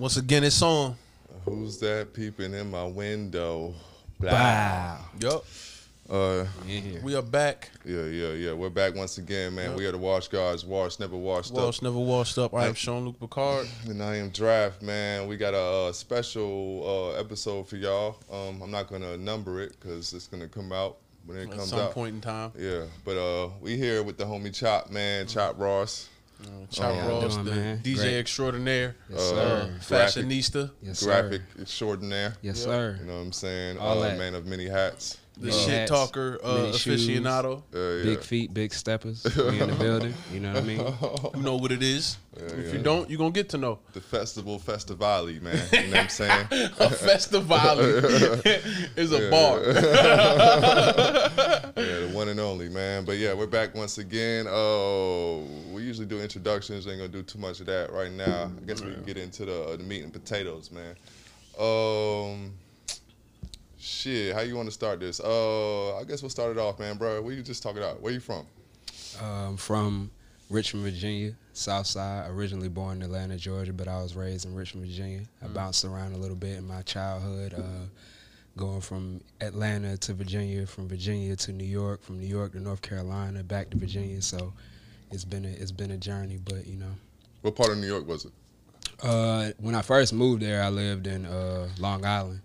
Once again, it's on. Who's that peeping in my window? Blah. Wow. Yup. Uh, In here. We are back. yeah, yeah, yeah. We're back once again, man. We are the Wash Guards. Wash never washed Walsh never washed up. I am Sean Luke Picard. And I am Draft, man. We got a, uh special uh, episode for y'all. Um, I'm not gonna number it because it's gonna come out when it At comes out. At some point in time. Yeah, but uh, we here with the homie Chop, man. Chop Ross. Chop Yeah, Ross, doing, the man. DJ Great. extraordinaire, Yes, Uh, sir. graphic- fashionista, Yes, graphic sir. extraordinaire. Yes, Yep. sir. You know what I'm saying? All uh, that. man of many hats. The Big shit hats, talker uh, many shoes. aficionado. Uh, yeah. Big feet, big steppers. We in the building. You know what I mean? You know what it is. if yeah. you don't, you're going to get to know. The festival festivali, man. You know what I'm saying? A festival is a bar. Yeah, the one and only, man. But yeah, we're back once again. Oh, we usually do introductions. Ain't gonna do too much of that right now. I guess we can get into the, uh, the meat and potatoes, man. Um, shit, how you want to start this? Uh, I guess we'll start it off, man, bro. Where you just talk it out? Where you from? Um, from Richmond, Virginia, South Side. Originally born in Atlanta, Georgia, but I was raised in Richmond, Virginia. I bounced around a little bit in my childhood, uh, going from Atlanta to Virginia, from Virginia to New York, from New York to North Carolina, back to Virginia. So it's been a it's been a journey, but you know. What part of New York was it? Uh, when I first moved there, I lived in uh, Long Island,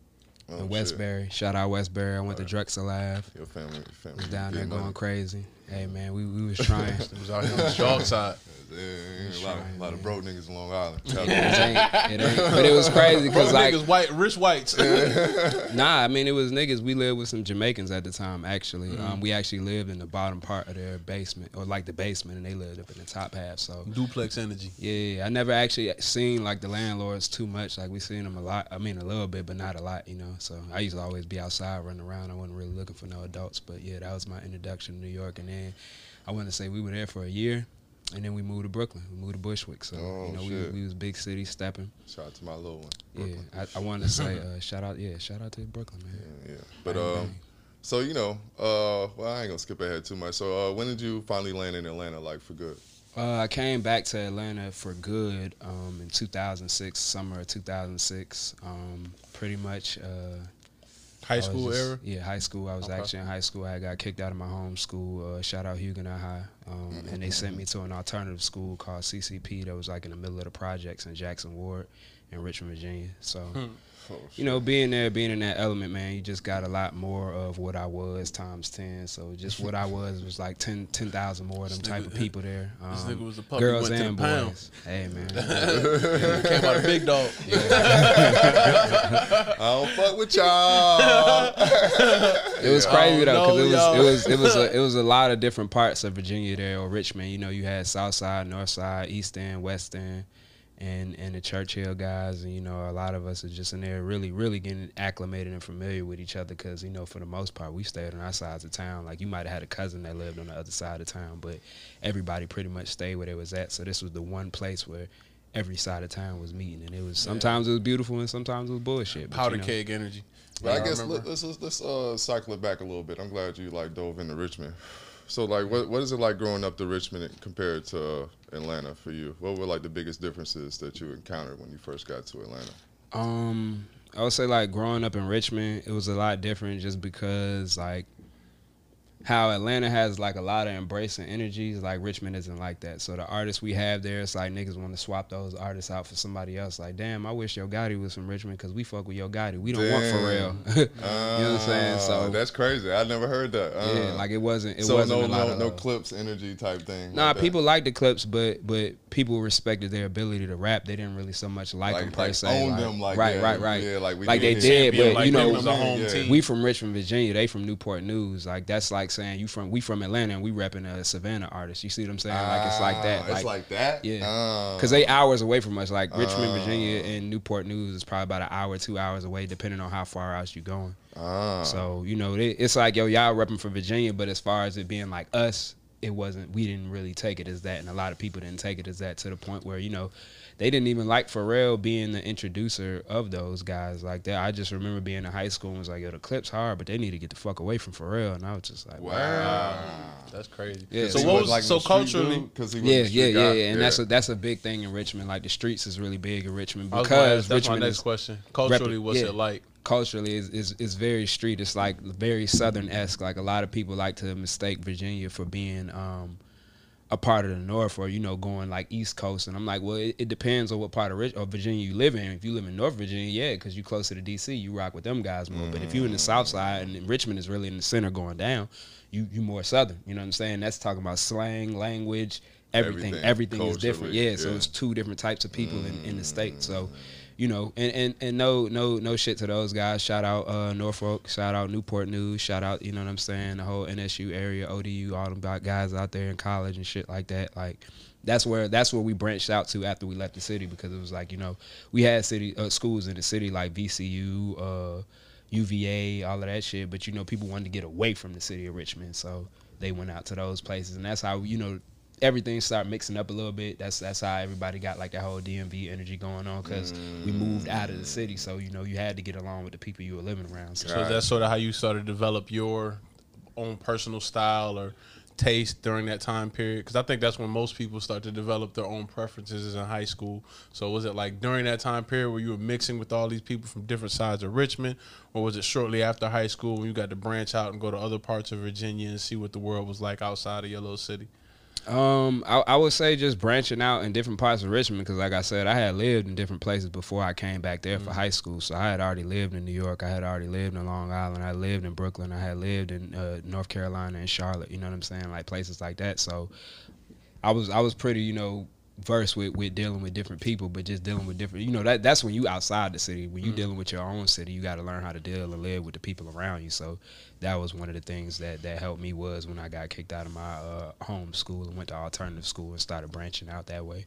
Oh, in shit. Westbury. Shout out Westbury. I went to Drexel Ave. Your family, your family Was down there going money. crazy. Hey man, we, we was trying. It was out here on the dog side. Yeah, yeah, a lot, of, trying, lot of man. broke niggas in Long Island. it ain't, it ain't, but it was crazy because like niggas white, rich whites. nah, I mean it was niggas. We lived with some Jamaicans at the time. Actually, Mm-hmm. um, we actually lived in the bottom part of their basement, or like the basement, and they lived up in the top half. So Duplex energy. yeah, I never actually seen like the landlords too much. Like we seen them a lot. I mean a little bit, but not a lot. You know. So I used to always be outside running around. I wasn't really looking for no adults. But yeah, that was my introduction to New York, and then I want to say we were there for a year. And then we moved to Brooklyn. We moved to Bushwick. So Oh, you know, shit. we, we was big city stepping. Shout out to my little one. Yeah, I, I wanted to say uh, shout out. Yeah, shout out to Brooklyn, man. Yeah, yeah. But um, so you know, uh, well, I ain't gonna skip ahead too much. So uh, when did you finally land in Atlanta, like for good? Uh, I came back to Atlanta for good um, in 2006, summer of 2006. Um, pretty much. Uh, High school just- era. Yeah, high school. I was Okay. actually in high school. I got kicked out of my home school. Uh, shout out Huguenot High. Um, and they sent me to an alternative school called CCP that was like in the middle of the projects in Jackson Ward in Richmond, Virginia. So. Oh, You know, being there, being in that element, man, you just got a lot more of what I was times ten. So just what I was was like 10 10,000 more of them This type nigga- of people there. Um, this nigga was a puppy, girls went to and the pound. boys. Hey man, Came out a big dog. I don't fuck with y'all. it was crazy though because it was y'all. it was it was a, it was a lot of different parts of Virginia there or Richmond. You know, you had South Side, North Side, East End, West End. And, and the Churchill guys, and you know, a lot of us are just in there really, really getting acclimated and familiar with each other because, you know, for the most part, we stayed on our sides of town. Like, you might have had a cousin that lived on the other side of town, but everybody pretty much stayed where they was at. So, this was the one place where every side of town was meeting. And it was sometimes it was beautiful and sometimes it was bullshit. But, Powder you know, keg energy. But I guess remember. let, let's let's, let's uh, cycle it back a little bit. I'm glad you like dove into Richmond. So like, what what is it like growing up to Richmond compared to uh, Atlanta for you? What were like the biggest differences that you encountered when you first got to Atlanta? Um, I would say like growing up in Richmond, it was a lot different just because like how Atlanta has like a lot of embracing energies, like Richmond isn't like that. So the artists we have there, it's like niggas want to swap those artists out for somebody else. Like, damn, I wish Yo Gotti was from Richmond because we fuck with Yo Gotti. We don't want Pharrell. you know what I'm saying? Ah, So that's crazy. I never heard that. yeah, Uh, like it wasn't. It so wasn't no a lot no of no Clipse energy type thing. Nah, like that. people liked the Clipse, but but people respected their ability to rap. They didn't really so much like, like, them per like se. own like- them like right, yeah, right, right. Yeah, like we Like they did, Champion, but like you know, was a home Yeah. team. we from Richmond, Virginia. They from Newport News. Like that's like saying you from we from Atlanta and we repping a Savannah artist. You see what I'm saying? Like it's like that. Ah, It's like that. yeah. Ah. Because they hours away from us. Like Richmond, Ah. Virginia, and Newport News is probably about an hour, two hours away, depending on how far out you're going. Ah. So you know, it, it's like yo, y'all repping for Virginia, but as far as it being like us, it wasn't we didn't really take it as that and a lot of people didn't take it as that to the point where you know they didn't even like Pharrell being the introducer of those guys like that. I just remember being in high school and was like, yo, the Clipse hard, but they need to get the fuck away from Pharrell. And I was just like, wow. That's crazy. Yeah. So what was was like so culturally? dude, 'cause he was Yeah, a yeah, yeah, guy. yeah, and that's a that's a big thing in Richmond. Like the streets is really big in Richmond I was gonna because ask, that's Richmond my next question. Culturally, what's yeah. it like? culturally is, is is very street. It's like very southern esque. Like a lot of people like to mistake Virginia for being um, a part of the North or you know going like East Coast. And I'm like, well, it, it depends on what part of, Rich, of Virginia you live in. If you live in North Virginia, yeah, because you're closer to DC, you rock with them guys more. But if you're in the South Side and Richmond is really in the center going down, you you more Southern. You know what I'm saying? That's talking about slang, language. Everything, Everything, everything, is different. culturally, Yeah, so it's two different types of people in, in the state. So, you know, and, and, and no no no shit to those guys. Shout out uh, Norfolk, shout out Newport News, shout out you know what I'm saying, the whole NSU area, ODU, all them gu- guys out there in college and shit like that. Like that's where that's where we branched out to after we left the city because it was like you know we had city uh, schools in the city like VCU, uh, UVA, all of that shit. But you know people wanted to get away from the city of Richmond, so they went out to those places, and that's how you know everything started mixing up a little bit. That's that's how everybody got like that whole DMV energy going on because we moved out of the mm. city. So you know you had to get along with the people you were living around. So So that's sort of how you started to develop your own personal style or taste during that time period? Because I think that's when most people start to develop their own preferences in high school. So was it like during that time period where you were mixing with all these people from different sides of Richmond, or was it shortly after high school when you got to branch out and go to other parts of Virginia and see what the world was like outside of your little city? Um, I, I would say just branching out in different parts of Richmond because, like I said, I had lived in different places before I came back there for high school. So I had already lived in New York. I had already lived in Long Island. I lived in Brooklyn. I had lived in uh, North Carolina and Charlotte. You know what I'm saying? Like places like that. So I was I was pretty you know versed with, with dealing with different people, but just dealing with different. You know that that's when you outside the city. When you dealing with your own city, you got to learn how to deal and live with the people around you. So that was one of the things that that helped me was when I got kicked out of my uh, home school and went to alternative school and started branching out that way.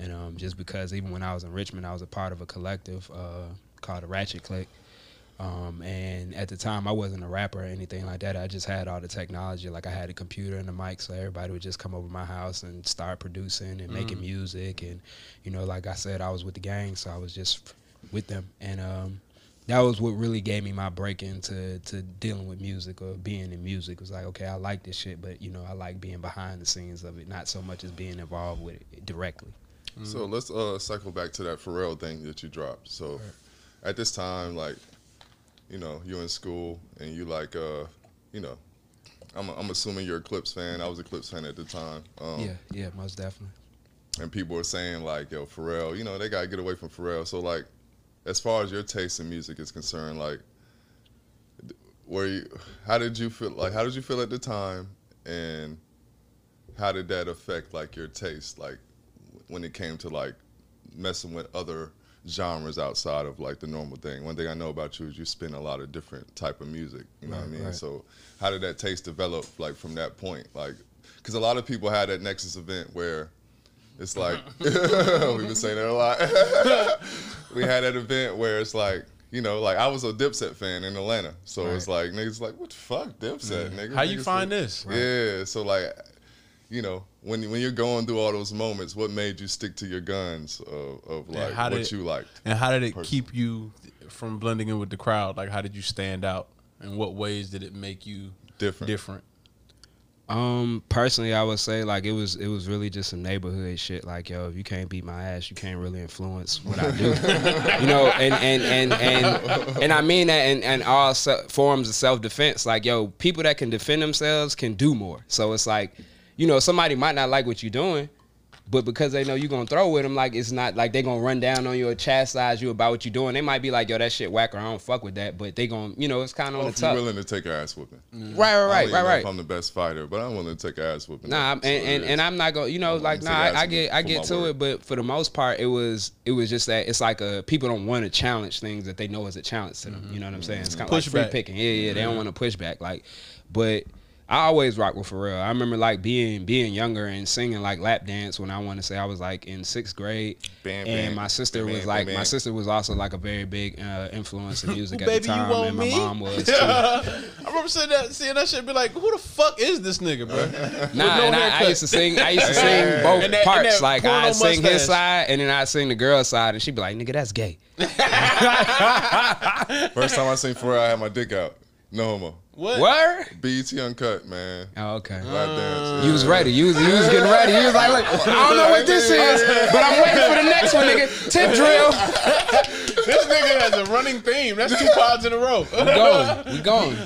And um, just because even when I was in Richmond, I was a part of a collective uh, called the Ratchet Click. Um, and at the time, I wasn't a rapper or anything like that. I just had all the technology. Like I had a computer and a mic, so everybody would just come over my house and start producing and making music. And you know, like I said, I was with the gang, so I was just with them. And um, that was what really gave me my break into to dealing with music or being in music. It was like, okay, I like this shit, but you know, I like being behind the scenes of it, not so much as being involved with it directly. So let's uh, cycle back to that Pharrell thing that you dropped. So at this time, like, you know, you're in school and you like, uh, you know, I'm, I'm assuming you're a Clipse fan. I was a Clipse fan at the time. Um, yeah, yeah, most definitely. And people were saying like, yo, Pharrell, you know, they gotta get away from Pharrell. So like, as far as your taste in music is concerned, like, where you, how did you feel? Like, how did you feel at the time, and how did that affect like your taste? Like, when it came to like messing with other genres outside of like the normal thing. One thing I know about you is you spin a lot of different type of music. You know what I mean? right. So how did that taste develop like from that point? Like, because a lot of people had that Nexus event where it's like we've been saying that a lot. we had that event where it's like. You know, like I was a Dipset fan in Atlanta, so it's like niggas like, what the fuck, Dipset, mm-hmm. nigga? How you find like- this? yeah, so like, you know, when when you're going through all those moments, what made you stick to your guns of, of like how what you liked? And how did it Person. keep you from blending in with the crowd? Like, how did you stand out? In what ways did it make you Different. different? Um, personally, I would say like it was it was really just some neighborhood shit. Like yo, if you can't beat my ass, you can't really influence what I do. you know, and and and and and I mean that in, in all forms of self defense. Like yo, people that can defend themselves can do more. So it's like, you know, somebody might not like what you're doing. But because they know you're gonna throw with them, like it's not like they gonna run down on you or chastise you about what you're doing. They might be like, "Yo, that shit whack," or "I don't fuck with that." But they gonna, you know, it's kind of Well, on if the top. willing to take an ass whooping, Right, right, right, right, right. I'm the best fighter, but I'm willing to take an ass whooping. Nah, I'm- and, and, and. I'm not gonna, you know, I'm like, nah, I, I get, I get to word. it, but for the most part, it was, it was just that it's like uh people don't want to challenge things that they know is a challenge to them. You know what I'm saying? It's kind of like free Pushback. picking. Yeah, yeah, they don't want to push back. Like, but I always rock with Pharrell. I remember like being being younger and singing like lap dance when I want to say I was like in sixth grade, Bam, and bam. my sister Bam, was like my sister was also like a very big uh, influence in music at Baby, the time, and my me? mom was too. I remember seeing that, seeing that shit, be like, "Who the fuck is this nigga, bro?" Nah, no and I, I used to sing. I used to sing both that- parts. like I sing mustache. his side, and then I sing the girl side, and she'd be like, "Nigga, that's gay." First time I seen Pharrell, I had my dick out. No homo. What? Word? BET Uncut, man. Oh, okay. Lap dance. Uh. You was ready. You was, you was getting ready. You was like, look, I don't know what this is, but I'm waiting for the next one, nigga. Tip drill. This nigga has a running theme. That's two pods in a row. We going. We going.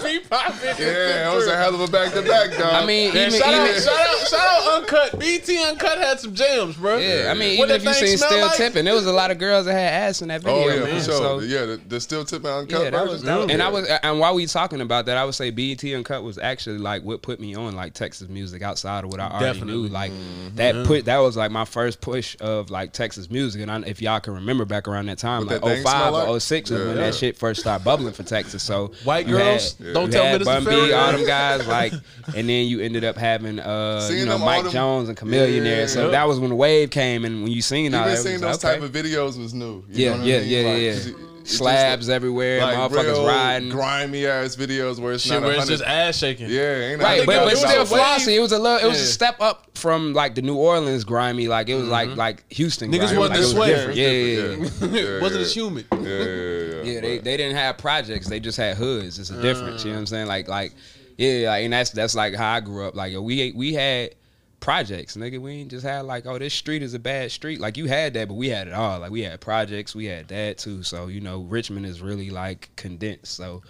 Free popping. Yeah, that was a hell of a back to back, dog. I mean, Yeah, even, shout, out, shout out, shout out, Uncut. BET Uncut had some jams, bro. yeah, I mean, What even if you seen Still like? Tipping, there was a lot of girls that had ass in that video, oh yeah, man. for sure. So, yeah, the, the still tipping uncut yeah, that version. was dope. And Yeah. I was, and while we talking about that, I would say BET Uncut was actually like what put me on like Texas music outside of what I already Definitely. knew. Like mm-hmm. that put that was like my first push of like Texas music. And I, if y'all can remember back around that time, What like that thing 05 or like? 06 was Yeah. when Yeah. that shit first started bubbling for Texas. So White girls, had- don't you tell had Minister Bun B, Farrakhan. all them guys like, and then you ended up having uh Seeing you know Mike them- Jones and Chamillionaire. So Yeah. that was when the wave came, and when you seen all Even that, it seeing was those like, type of videos was new. Yeah, yeah, I mean? yeah, Like, yeah. It's- it's just slabs everywhere, like motherfuckers real riding. grimy ass videos where it's Shit, not where it's just ass shaking. Yeah, ain't Right, a but, it but was still flossy. It was a little. It was Yeah. a step up from like the New Orleans grimy. Like it was like mm-hmm. like Houston. Niggas grimy. wasn't like, this it was way. different. Yeah, yeah, yeah. yeah, Wasn't as humid. Yeah, yeah, yeah. Yeah, they, they didn't have projects. They just had hoods. It's a difference. You know what I'm mm. saying? Like like yeah, like, and that's that's like how I grew up. Like we we had projects, nigga. We ain't just had like oh this street is a bad street. Like you had that, but we had it all. Like we had projects, we had that too. So you know Richmond is really like condensed. So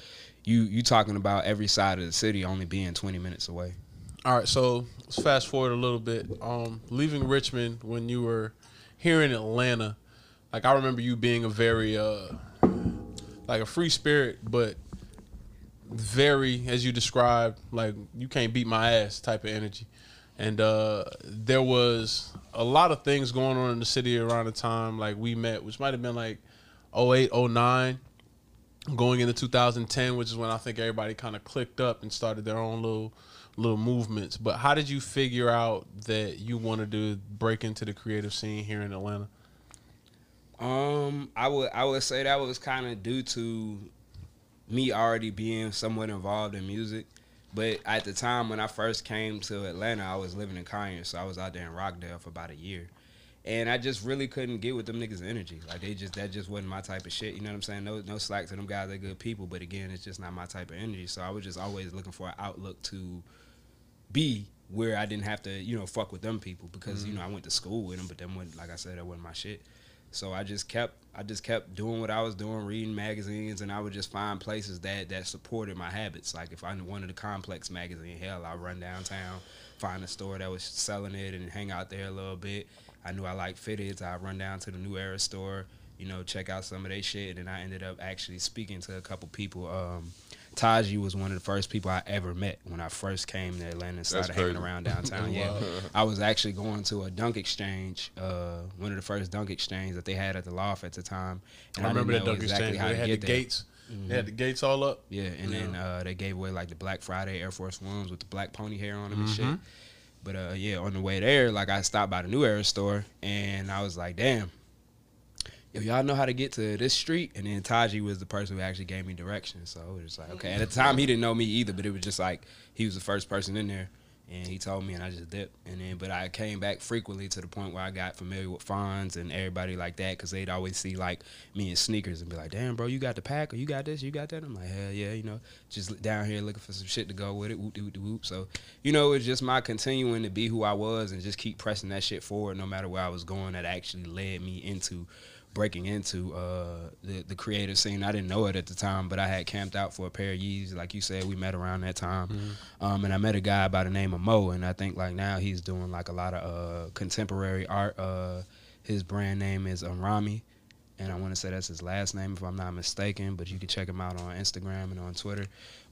you you talking about every side of the city only being 20 minutes away. All right, so let's fast forward a little bit. Um, leaving Richmond when you were here in Atlanta, like I remember you being a very uh, like a free spirit, but very, as you described, like you can't beat my ass type of energy. And uh, there was a lot of things going on in the city around the time like we met, which might have been like 08, 09 going into 2010, which is when I think everybody kind of clicked up and started their own little little movements. But how did you figure out that you wanted to break into the creative scene here in Atlanta? Um, I would I would say that was kind of due to me already being somewhat involved in music. But at the time when I first came to Atlanta, I was living in Conyers, so I was out there in Rockdale for about a year. And I just really couldn't get with them niggas' energy. Like they just that just wasn't my type of shit. You know what I'm saying? No no slack to them guys, they're good people. But again, it's just not my type of energy. So I was just always looking for an outlook to be where I didn't have to, you know, fuck with them people because you mm-hmm. know I went to school with them, but then when, like I said, that wasn't my shit. So I just kept, I just kept doing what I was doing, reading magazines, and I would just find places that that supported my habits. Like if I wanted a complex magazine, hell, I'd run downtown, find a store that was selling it, and hang out there a little bit. I knew I liked fitteds. I'd run down to the New Era store, you know, check out some of their shit, and I ended up actually speaking to a couple people. Um, Taji was one of the first people I ever met when I first came to Atlanta and started hanging around downtown. yeah, I was actually going to a dunk exchange, uh, one of the first dunk exchanges that they had at the loft at the time. And I remember that dunk exactly exchange how they had the get there. gates. They had the gates all up. Yeah, and then uh, they gave away like the Black Friday Air Force Ones with the black pony hair on them and Mm-hmm. shit. But uh, yeah, on the way there, like I stopped by the New Era store and I was like, damn, yo, y'all know how to get to this street? And then Taji was the person who actually gave me directions. So it was like, okay. At the mm-hmm. time, he didn't know me either, but it was just like he was the first person in there. And he told me, and I just dipped. And then, but I came back frequently to the point where I got familiar with Fonz and everybody like that, because they'd always see like me in sneakers and be like, "Damn, bro, you got the pack, or you got this, you got that." I'm like, "Hell yeah," you know, just down here looking for some shit to go with it. Whoop, whoop, whoop. So, you know, it's just my continuing to be who I was and just keep pressing that shit forward, no matter where I was going. That actually led me into breaking into uh, the the creative scene. I didn't know it at the time, but I had camped out for a pair of years. Like you said, we met around that time, um, and I met a guy by the name of Mo, and I think like now he's doing like a lot of uh, contemporary art. Uh, his brand name is um, Rami. And I want to say that's his last name, if I'm not mistaken. But you can check him out on Instagram and on Twitter.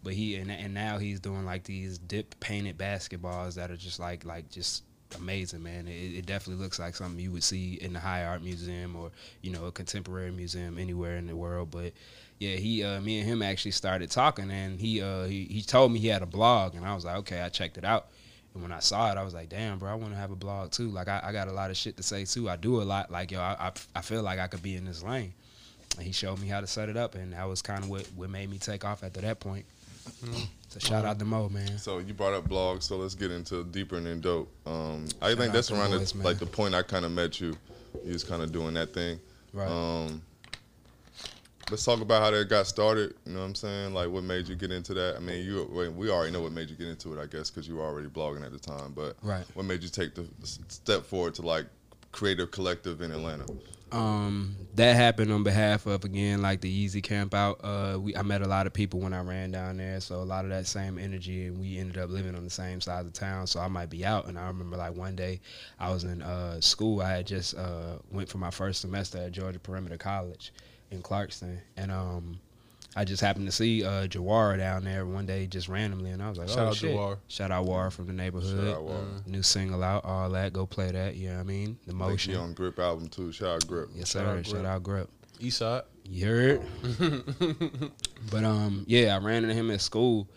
But he and, and now he's doing like these dip painted basketballs that are just like like just amazing, man. It, it definitely looks like something you would see in the High Art Museum or you know a contemporary museum anywhere in the world. But yeah, he, uh, me and him actually started talking, and he, uh, he, he told me he had a blog, and I was like, okay, I checked it out. And when I saw it, I was like, damn, bro, I want to have a blog too. Like, I, I got a lot of shit to say too. I do a lot. Like, yo, I, I, I feel like I could be in this lane. And he showed me how to set it up, and that was kind of what, what made me take off after that point. Mm-hmm. So shout out to Mo, man. So you brought up blogs, so let's get into deeper and dope. Um, I think that's around boys, the, like the point I kind of met you. You was kind of doing that thing. Right. Um, let's talk about how that got started. You know what I'm saying? Like, what made you get into that? I mean, you we already know what made you get into it, I guess, because you were already blogging at the time. But right. what made you take the step forward to like create a collective in Atlanta? Um, that happened on behalf of again like the Yeezy Camp out. Uh, we I met a lot of people when I ran down there, so a lot of that same energy, and we ended up living on the same side of town. So I might be out, and I remember like one day I was in uh, school. I had just uh, went for my first semester at Georgia Perimeter College in Clarkston, and um, I just happened to see uh, Jawara down there one day just randomly, and I was like, Shout "Oh out shit!" Jawar. Shout out War from the neighborhood. Shout out New single out, all that. Go play that. You know what I mean? The motion. on Grip album too. Shout out Grip. Yes, sir. Shout out Grip. Shout out Grip. Eastside. You heard? but um, yeah, I ran into him at school,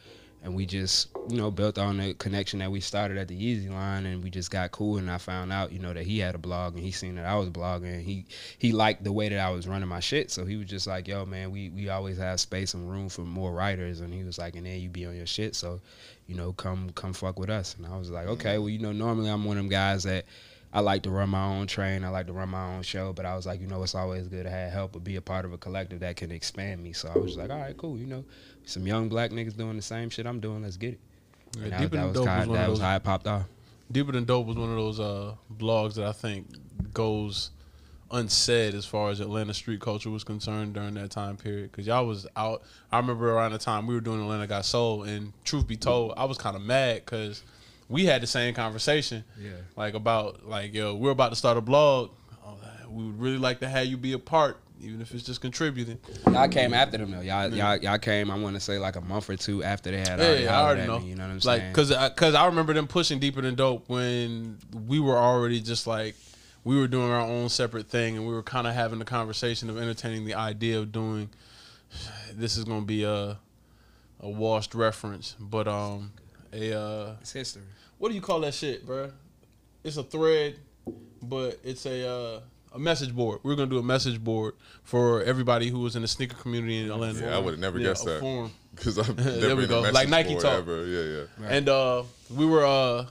and we just you know built on the connection that we started at the Yeezy Line, and we just got cool. And I found out you know that he had a blog, and he seen that I was blogging. And he he liked the way that I was running my shit, so he was just like, "Yo, man, we we always have space and room for more writers." And he was like, "And then you be on your shit, so you know, come come fuck with us." And I was like, "Okay, well, you know, normally I'm one of them guys that." I like to run my own train. I like to run my own show. But I was like, you know, it's always good to have help or be a part of a collective that can expand me. So I was like, all right, cool. You know, some young black niggas doing the same shit I'm doing. Let's get it. Yeah, that, that, was, kind, was that was how it popped off. Deeper than dope was one of those uh, blogs that I think goes unsaid as far as Atlanta street culture was concerned during that time period. Because y'all was out. I remember around the time we were doing Atlanta Got Soul, and truth be told, I was kind of mad because we had the same conversation. Yeah. Like about like yo, we're about to start a blog. Oh, we would really like to have you be a part, even if it's just contributing. Y'all came after them though. Y'all yeah. y'all, y'all came. I want to say like a month or two after they had. Already yeah, I already know. Me, you know what I'm like, saying? Like, cause cause I remember them pushing deeper than dope when we were already just like we were doing our own separate thing, and we were kind of having the conversation of entertaining the idea of doing. This is gonna be a a washed reference, but um, a uh, it's history. What do you call that shit, bro? It's a thread, but it's a uh, a message board. We are gonna do a message board for everybody who was in the sneaker community in Atlanta. Yeah, I would have never yeah, guessed that. Because I've never there we go. like Nike talk. Ever. Yeah, yeah. Right. And uh, we were uh,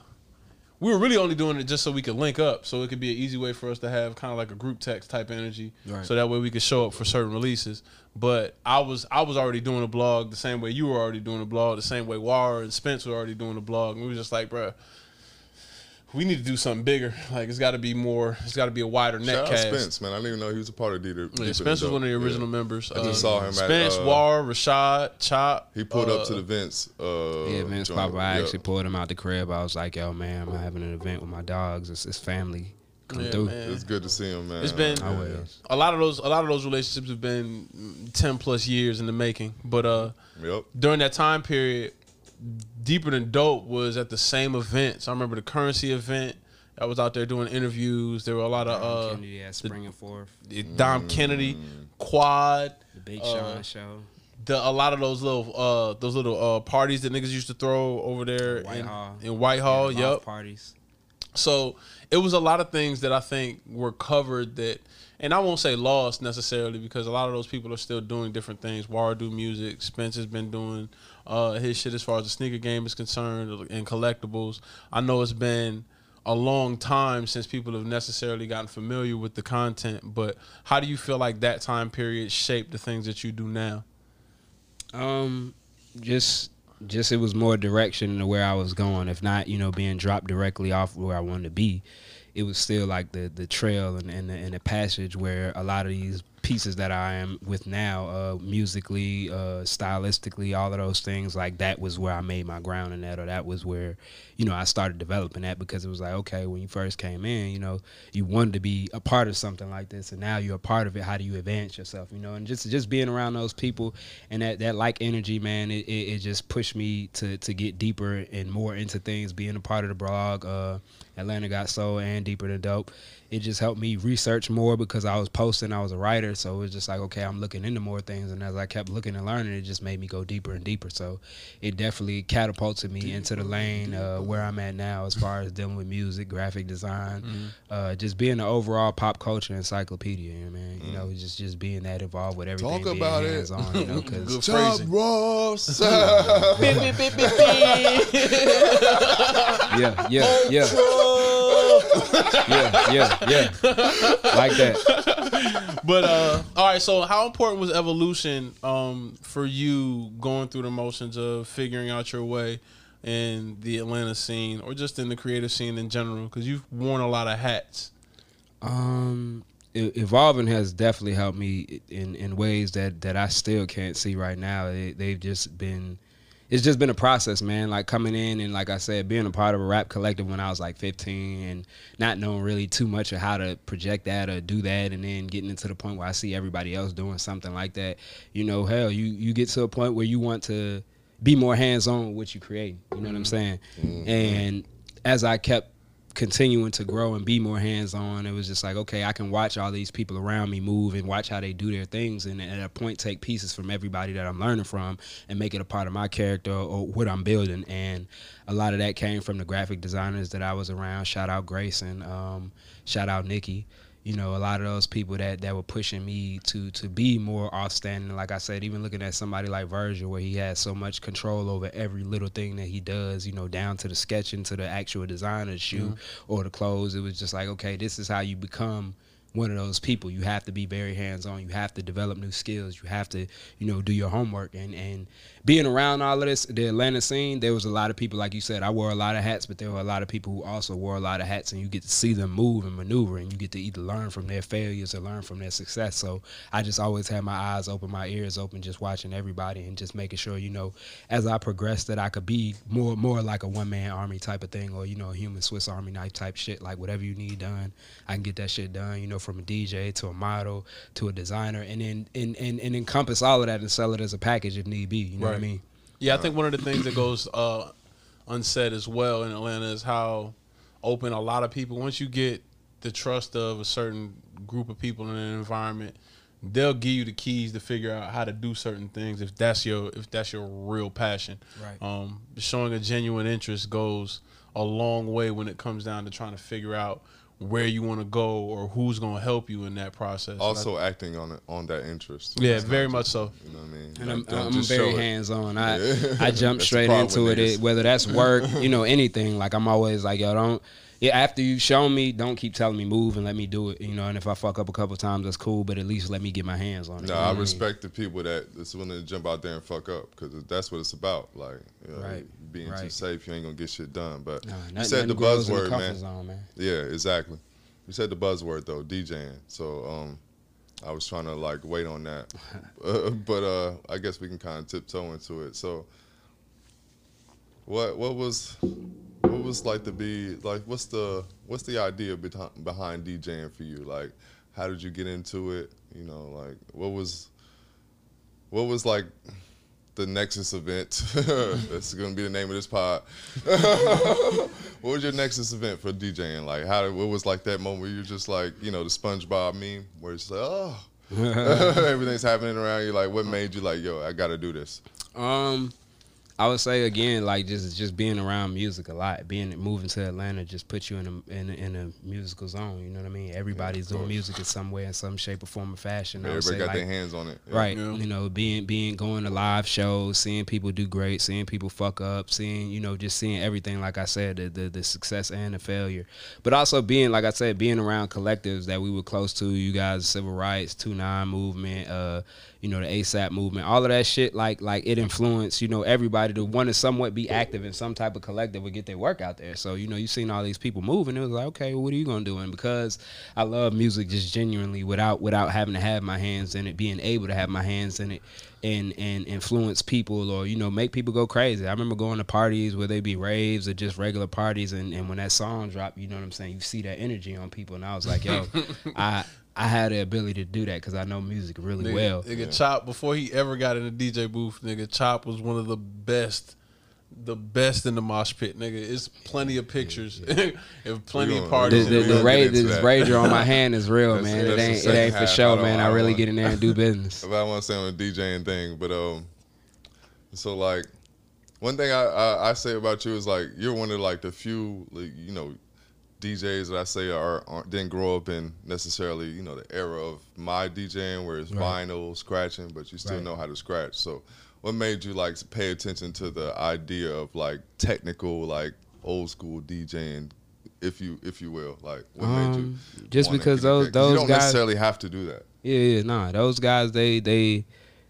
we were really only doing it just so we could link up, so it could be an easy way for us to have kind of like a group text type energy, right. so that way we could show up for certain releases. But I was I was already doing a blog the same way you were already doing a blog, the same way War and Spence were already doing a blog, and we were just like, bro, we need to do something bigger. Like it's got to be more. It's got to be a wider net Shout cast. Spence, man, I didn't even know he was a part of Dieter. Yeah, Spence was one of the original yeah. members. I just uh, saw him. Spence, at, uh, War, Rashad, Chop. He pulled uh, up to the Vince. Uh, yeah, Vince. Papa. I actually pulled him out the crib. I was like, "Yo, man, I'm having an event with my dogs. It's, it's family." Come yeah, through. Man. It's good to see him, man. It's been a lot of those. A lot of those relationships have been ten plus years in the making. But uh, yep. during that time period, deeper than dope was at the same events. I remember the currency event. I was out there doing interviews. There were a lot of Dom uh, Kennedy, yeah, Spring and Fourth. Dom mm. Kennedy, Quad, the Big uh, show. The, a lot of those little uh, those little uh, parties that niggas used to throw over there in Whitehall. In Whitehall, yeah, yep. Parties. So it was a lot of things that I think were covered that, and I won't say lost necessarily because a lot of those people are still doing different things. War do music. Spence has been doing uh, his shit as far as the sneaker game is concerned and collectibles. I know it's been a long time since people have necessarily gotten familiar with the content, but how do you feel like that time period shaped the things that you do now? Um, just just it was more direction to where I was going. If not, you know, being dropped directly off where I wanted to be, it was still like the the trail and and the, and the passage where a lot of these pieces that I am with now, uh, musically, uh, stylistically, all of those things. Like that was where I made my ground in that, or that was where, you know, I started developing that because it was like, okay, when you first came in, you know, you wanted to be a part of something like this, and now you're a part of it. How do you advance yourself, you know? And just just being around those people and that that like energy, man, it, it, it just pushed me to to get deeper and more into things. Being a part of the blog, uh, Atlanta got soul and deeper than dope it just helped me research more because I was posting, I was a writer, so it was just like, okay, I'm looking into more things, and as I kept looking and learning, it just made me go deeper and deeper. So it definitely catapulted me into the lane uh, where I'm at now, as far as dealing with music, graphic design, mm-hmm. uh, just being the overall pop culture encyclopedia, man. You know, just just being that involved with everything. Talk about it. On, you know, because Top Ross. yeah, yeah, yeah yeah, yeah, yeah. Like that. But uh all right, so how important was evolution um for you going through the motions of figuring out your way in the Atlanta scene or just in the creative scene in general cuz you've worn a lot of hats. Um evolving has definitely helped me in in ways that that I still can't see right now. They, they've just been it's just been a process, man. Like coming in and like I said, being a part of a rap collective when I was like 15 and not knowing really too much of how to project that or do that, and then getting into the point where I see everybody else doing something like that. You know, hell, you you get to a point where you want to be more hands on with what you create. You know what I'm saying? Mm-hmm. And as I kept continuing to grow and be more hands on. It was just like, okay, I can watch all these people around me move and watch how they do their things, and at a point, take pieces from everybody that I'm learning from and make it a part of my character or what I'm building. And a lot of that came from the graphic designers that I was around. Shout out Grayson. Um, shout out Nikki you know, a lot of those people that that were pushing me to to be more outstanding. Like I said, even looking at somebody like Virgil, where he has so much control over every little thing that he does, you know, down to the sketching, to the actual design of the shoe mm-hmm. or the clothes. It was just like, okay, this is how you become one of those people. You have to be very hands on. You have to develop new skills. You have to, you know, do your homework and and being around all of this, the Atlanta scene, there was a lot of people, like you said, I wore a lot of hats, but there were a lot of people who also wore a lot of hats, and you get to see them move and maneuver, and you get to either learn from their failures or learn from their success. So I just always had my eyes open, my ears open, just watching everybody and just making sure, you know, as I progressed, that I could be more more like a one man army type of thing, or you know, a human Swiss Army knife type shit. Like whatever you need done, I can get that shit done. You know, from a DJ to a model to a designer, and then and, and, and encompass all of that and sell it as a package if need be. You know right. What I mean? Yeah, I think one of the things that goes uh, unsaid as well in Atlanta is how open a lot of people. Once you get the trust of a certain group of people in an environment, they'll give you the keys to figure out how to do certain things if that's your if that's your real passion. Right. Um, showing a genuine interest goes a long way when it comes down to trying to figure out where you want to go or who's going to help you in that process. Also, acting on it on that interest. Yeah, very much so. You know what I mean? And like, I'm, I'm very hands on. I I jump straight into it, it, whether that's work, you know, anything. Like I'm always like, yo, don't yeah, after you show me, don't keep telling me move and let me do it. You know, and if I fuck up a couple times, that's cool. But at least let me get my hands on it. No, I respect the people that that's willing to jump out there and fuck up because that's what it's about. Like, you know, right. being right. too safe, you ain't gonna get shit done. But no, you said the buzzword, man. Zone, man. Yeah, exactly. You said the buzzword though, DJing. So um, I was trying to like wait on that, uh, but uh, I guess we can kind of tiptoe into it. So, what what was what was like to be like? What's the what's the idea behind behind DJing for you? Like, how did you get into it? You know, like what was what was like the Nexus event. That's to be the name of this pod. what was your Nexus event for DJing? Like, how? What was like that moment where you're just like, you know, the SpongeBob meme, where it's like, oh, everything's happening around you. Like, what made you like, yo, I got to do this? Um, I would say again, like just just being around music a lot, being moving to Atlanta just puts you in a in a, in a musical zone. You know what I mean? Everybody's yeah, doing music in some way, in some shape or form or fashion. Everybody got like, their hands on it, yeah. right? Yeah. You know, being being going to live shows, seeing people do great, seeing people fuck up, seeing you know just seeing everything. Like I said, the the, the success and the failure, but also being like I said, being around collectives that we were close to. You guys, civil rights, two nine movement, uh, you know, the ASAP movement, all of that shit. Like like it influenced you know everybody everybody to want to somewhat be active in some type of collective or get their work out there. So you know, you've seen all these people moving. It was like, okay, well, what are you gonna do? And because I love music just genuinely, without without having to have my hands in it, being able to have my hands in it, and and influence people or you know make people go crazy. I remember going to parties where they be raves or just regular parties, and and when that song dropped, you know what I'm saying, you see that energy on people, and I was like, yo, I. I had the ability to do that because I know music really Nigga, well. Nigga Chop before he ever got in the DJ booth, nigga Chop was one of the best, the best in the mosh pit, nigga. It's plenty of pictures and plenty of gonna- The, parties. the, we the, ra- get this rager on my hand is real, That's- man. It that's the ain't it ain't for show, man. I I really want- get in there and do business. If I want to say on the DJing thing, but um, so like one thing I, I I say about you is like you're one of like the few like, you know DJs that I say are aren't, didn't grow up in necessarily you know the era of my DJing where it's Right. vinyl scratching, but you still Right. know how to scratch. So what made you like pay attention to the idea of like technical like old school DJing? If you, if you will, like, what made you? Um, just because those those you don't guys necessarily have to do that. Yeah, yeah, nah. Those guys, they they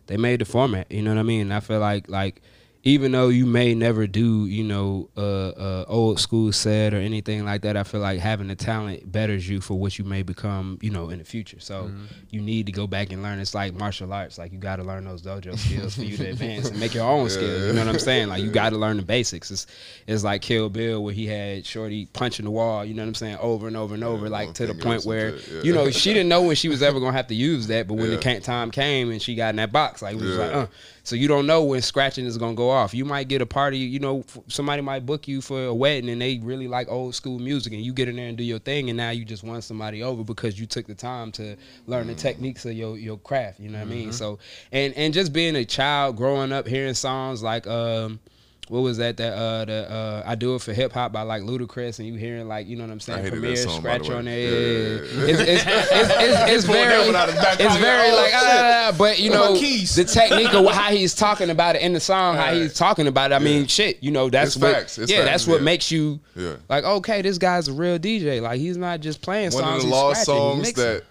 they made the format. You know what I mean? I feel like like even though you may never do, you know, uh, uh, old school set or anything like that, I feel like having the talent betters you for what you may become, you know, in the future. So you need to go back and learn. It's like martial arts. Like you got to learn those dojo skills for you to advance and make your own skills. You know what I'm saying? Like you got to learn the basics. It's it's like Kill Bill where he had Shorty punching the wall. You know what I'm saying? Over and over and over, like to the point where yeah. you know she didn't know when she was ever gonna have to use that, but when Yeah. the time came and she got in that box, like it was Yeah. like, uh. So you don't know when scratching is gonna go off. You might get a party, you know, f- somebody might book you for a wedding and they really like old school music, and you get in there and do your thing, and now you just won somebody over because you took the time to learn the techniques of your your craft. You know what I mean? So and and just being a child growing up hearing songs like um. What was that? That uh, the uh, I do it for hip hop by like Ludacris, and you hearing like you know what I'm saying? Premier song, the scratch way. on there. Yeah, Yeah, yeah, yeah, yeah. yeah. It's, it's, it's, it's, it's very, one out of his back it's very like, ah, but you know, the technique of how he's talking about it in the song, how he's talking about it. I mean, shit, you know, that's what, facts. It's yeah, facts, that's what yeah. makes you Yeah. like, okay, this guy's a real DJ. Like he's not just playing One songs. of the he's lost songs mixing. that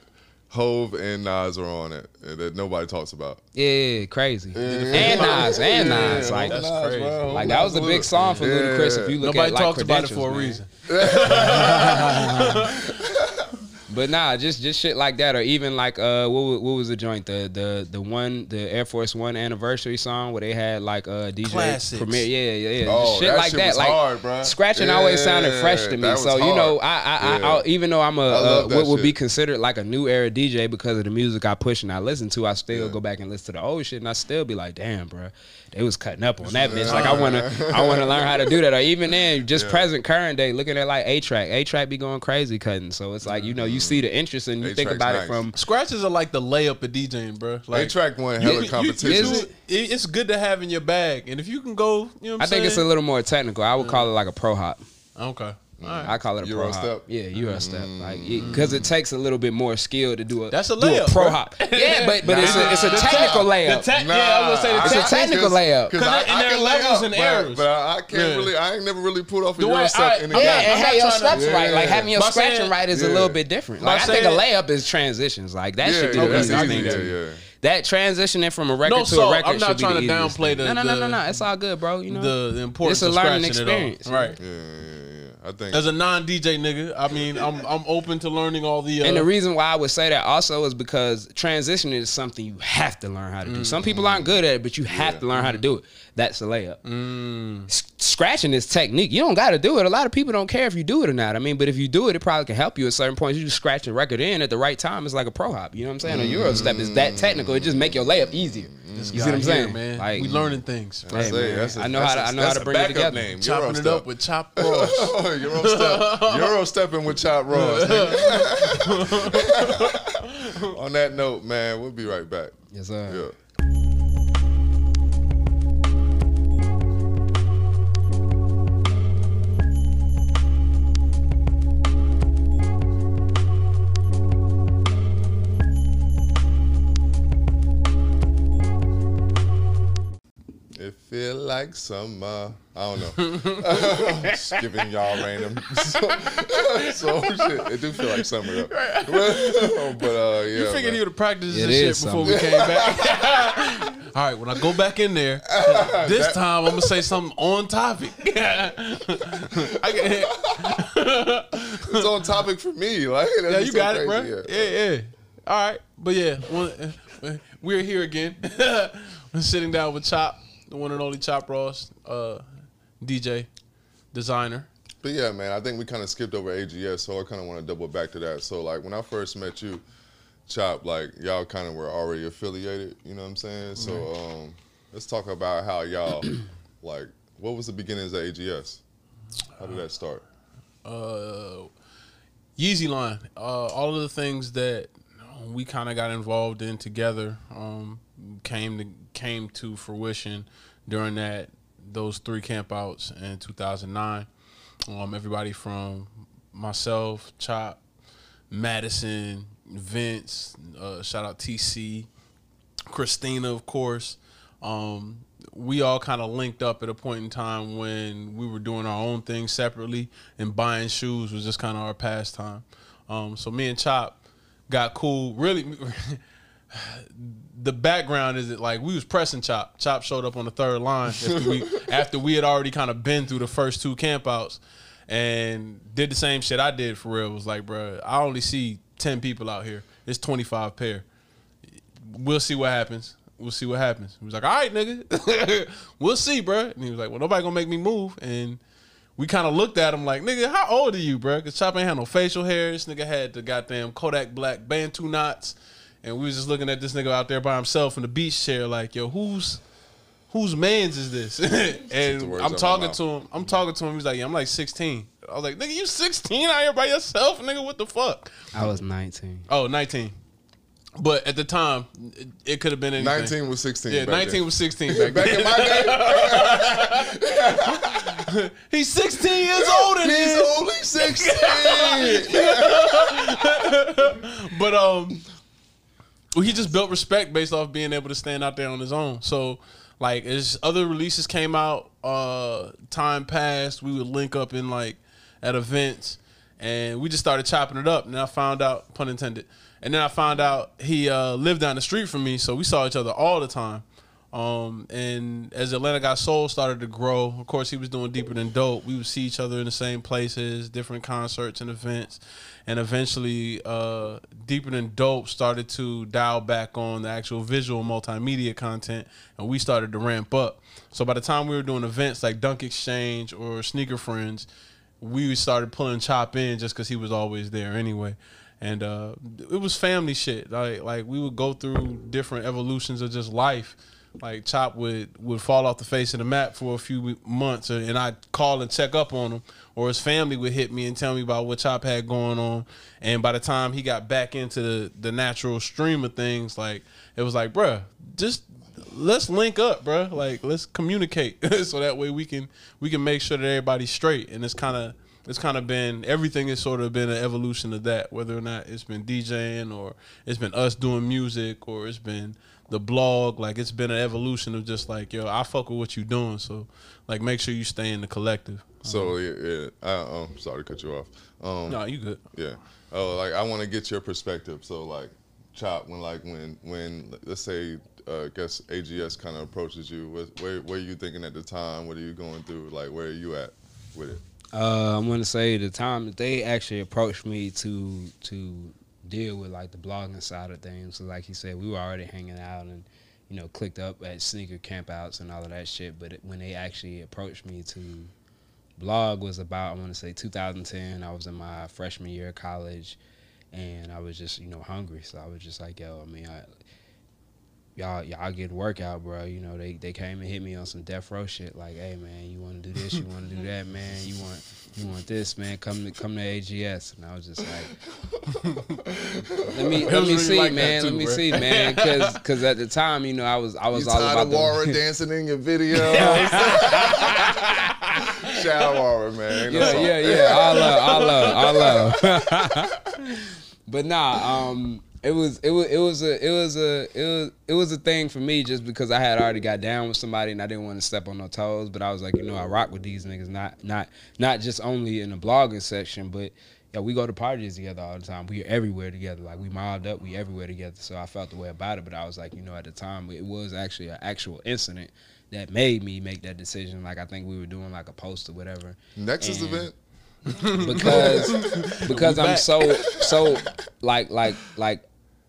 Hove and Nas are on it that nobody talks about. yeah, crazy, and Nas, and Nas, like. That's crazy. bro. Like that was a big song for Yeah. Ludacris. If you look Nobody at like talks about it credentials, for a man. reason. But nah, just just shit like that, or even like uh, what what was the joint the the the one the Air Force One anniversary song where they had like uh DJ Classics. Premier, yeah yeah yeah, Oh, shit that like shit that, was like hard, bruh. scratching always sounded fresh to me. So was you know. I I, I, Yeah. I even though I'm a I uh, love that what would be considered like a new era DJ because of the music I push and I listen to, I still Yeah. go back and listen to the old shit and I still be like, damn, bro, they was cutting up on that bitch. Like I wanna I wanna learn how to do that. Or even then, just Yeah. present current day, looking at like A-Trak, A track be going crazy cutting. So it's like you know you see the interest and you think A-Trak's about nice. it from Scratches are like the layup of DJing, bro. Like A-Trak won you- hella you- you competition. do it- it- it's good to have in your bag, and if you can go, you know, what I I'm think it's a little more technical. I would call it like a pro hop. okay. All right. I call it a Euro pro hop. step? Yeah, Euro mm-hmm. step. Like because it takes a little bit more skill to do a That's a do layup, pro bro. hop. Yeah, but but it's a it's a technical layup. The tech, yeah, I was gonna say the It's a tech- technical layup. Because 'Cause I, and I there are lay levels up, and but, errors. but I, I can't Yeah. really. I ain't never really pulled off a The Euro way step I- in the I'm game. Yeah, not- and I'm hey, your trying to- steps right. Like having your By scratching right is a little bit different. Like I think a layup is transitions. Like that Yeah, should be yeah, the easy, thing yeah, to That transitioning from a record No, to so, a record I'm not should be trying the to downplay thing. the- No, no, no, no, no. It's all good, bro. You know, the, the importance It's a of learning scratching it all. experience. right? Yeah, yeah, yeah. I think As a non DJ nigga, I mean, I'm I'm open to learning all the. Uh, And the reason why I would say that also is because transition is something you have to learn how to do. Some people aren't good at it, but you have to learn how to do it. That's the layup. S- scratching is technique. You don't got to do it. A lot of people don't care if you do it or not. I mean, but if you do it, it probably can help you at certain points. You just scratch the record in at the right time. It's like a pro hop. You know what I'm saying? A Euro step is that technical. It just make your layup easier. You see what I'm saying, here, man? Like, we learning things. Hey, Say, man, that's a- I know how to. I know how to bring it together. name. Euro Chopping it step. up with Chop Ross. Euro step. Euro stepping with Chop Ross. On that note, man, we'll be right back. Yes, sir. Yeah. Feel like summer. I don't know. Just giving y'all random. so, so shit. It do feel like summer though. but uh, yeah. You figured man. he would have practiced It this shit is before we came back. All right, when I go back in there, this time I'm gonna say something on topic. I can, It's on topic for me. Like, that's yeah, you so got it, bro. crazy, Yeah. yeah, All right, but yeah, one, uh, we're here again. We're sitting down with Chop, the one and only Chop Ross, uh, DJ, designer. But yeah, man, I think we kind of skipped over AGS, so I kind of want to double back to that. So like when I first met you, Chop, like y'all kind of were already affiliated. You know what I'm saying? So um, let's talk about how y'all like what was the beginnings of AGS? How did that start? uh, Yeezy line, uh, all of the things that we kind of got involved in together um, came to came to fruition during that those three campouts in 2009. Um, everybody from myself, Chop, Madison, Vince, uh, shout out TC, Christina, of course. Um, we all kind of linked up at a point in time when we were doing our own thing separately, and buying shoes was just kind of our pastime. Um, so me and Chop got cool. Really, the background is that like we was pressing Chop. Chop showed up on the third line after we after we had already kind of been through the first two campouts and did the same shit I did for real. It was like, bro, I only see ten people out here. It's twenty five pair. We'll see what happens. We'll see what happens. He was like, all right, nigga, we'll see, bro. And he was like, well, nobody gonna make me move. And we kind of looked at him like, nigga, how old are you, bro? Because Chop ain't had no facial hair. This nigga had the goddamn Kodak Black Bantu knots. And we was just looking at this nigga out there by himself in the beach chair, like, yo, who's whose man's is this? and I'm talking to him. I'm talking to him. He's like, yeah, I'm like 16. I was like, nigga, you 16 out here by yourself, nigga? What the fuck? I was 19. Oh, 19. But at the time, it, it could have been anything. 19 was 16. Yeah, 19 then. was 16 back back in my day. He's 16 years old in He's only 16. But um, well, he just built respect based off being able to stand out there on his own. So like, as other releases came out, uh, time passed. We would link up in like at events, and we just started chopping it up. And then I found out, pun intended. And then I found out he uh, lived down the street from me, so we saw each other all the time. Um, and as Atlanta Got Soul started to grow, of course, he was doing deeper than dope. We would see each other in the same places, different concerts and events, and eventually, uh, deeper than dope started to dial back on the actual visual multimedia content, and we started to ramp up. So by the time we were doing events like Dunk Exchange or Sneaker Friends, we started pulling Chop in just because he was always there anyway. And uh, it was family shit. Like like we would go through different evolutions of just life. Like Chop would would fall off the face of the map for a few months, uh, and I'd call and check up on him, or his family would hit me and tell me about what Chop had going on. And by the time he got back into the, the natural stream of things, like it was like, bruh, just let's link up, bruh. Like let's communicate, so that way we can we can make sure that everybody's straight. And it's kind of it's kind of been everything has sort of been an evolution of that. Whether or not it's been DJing or it's been us doing music or it's been the blog, like it's been an evolution of just like yo, I fuck with what you doing. So like make sure you stay in the collective. so, yeah, yeah. I, um, sorry to cut you off. Um, No, you good. Yeah. Oh, like I want to get your perspective. So, like, chop when, like, when, when, let's say, uh, I guess AGS kind of approaches you. What, where, where are you thinking at the time? What are you going through? Like, where are you at with it? Uh, I'm gonna say the time that they actually approached me to to deal with like the blogging side of things. So like he said, we were already hanging out and you know clicked up at sneaker campouts and all of that shit. But it, when they actually approached me to blog was about I want to say 2010. I was in my freshman year of college, and I was just you know hungry. So I was just like, yo, I mean, I, y'all y'all get workout, bro. You know, they they came and hit me on some death row shit. Like, hey man, you want to do this, you want to do that, man. You want you want this, man. Come to come to AGS. And I was just like, let me let me see, like man. too, let me bro. see, man. Because because at the time, you know, I was I was You all tired about of the Warren dancing in your videos? Shout out man. No yeah, song. yeah, yeah. All love, all love, all love. but nah, um, it was it was it was a it was a it was it was a thing for me just because I had already got down with somebody and I didn't want to step on no toes. But I was like, you know, I rock with these niggas, not not not just only in the blogging section, but yeah, we go to parties together all the time. We are everywhere together. Like we mobbed up, we everywhere together. So I felt the way about it. But I was like, you know, at the time it was actually an actual incident that made me make that decision. Like I think we were doing like a post or whatever. Nexus And- event. because because I'm so so like like like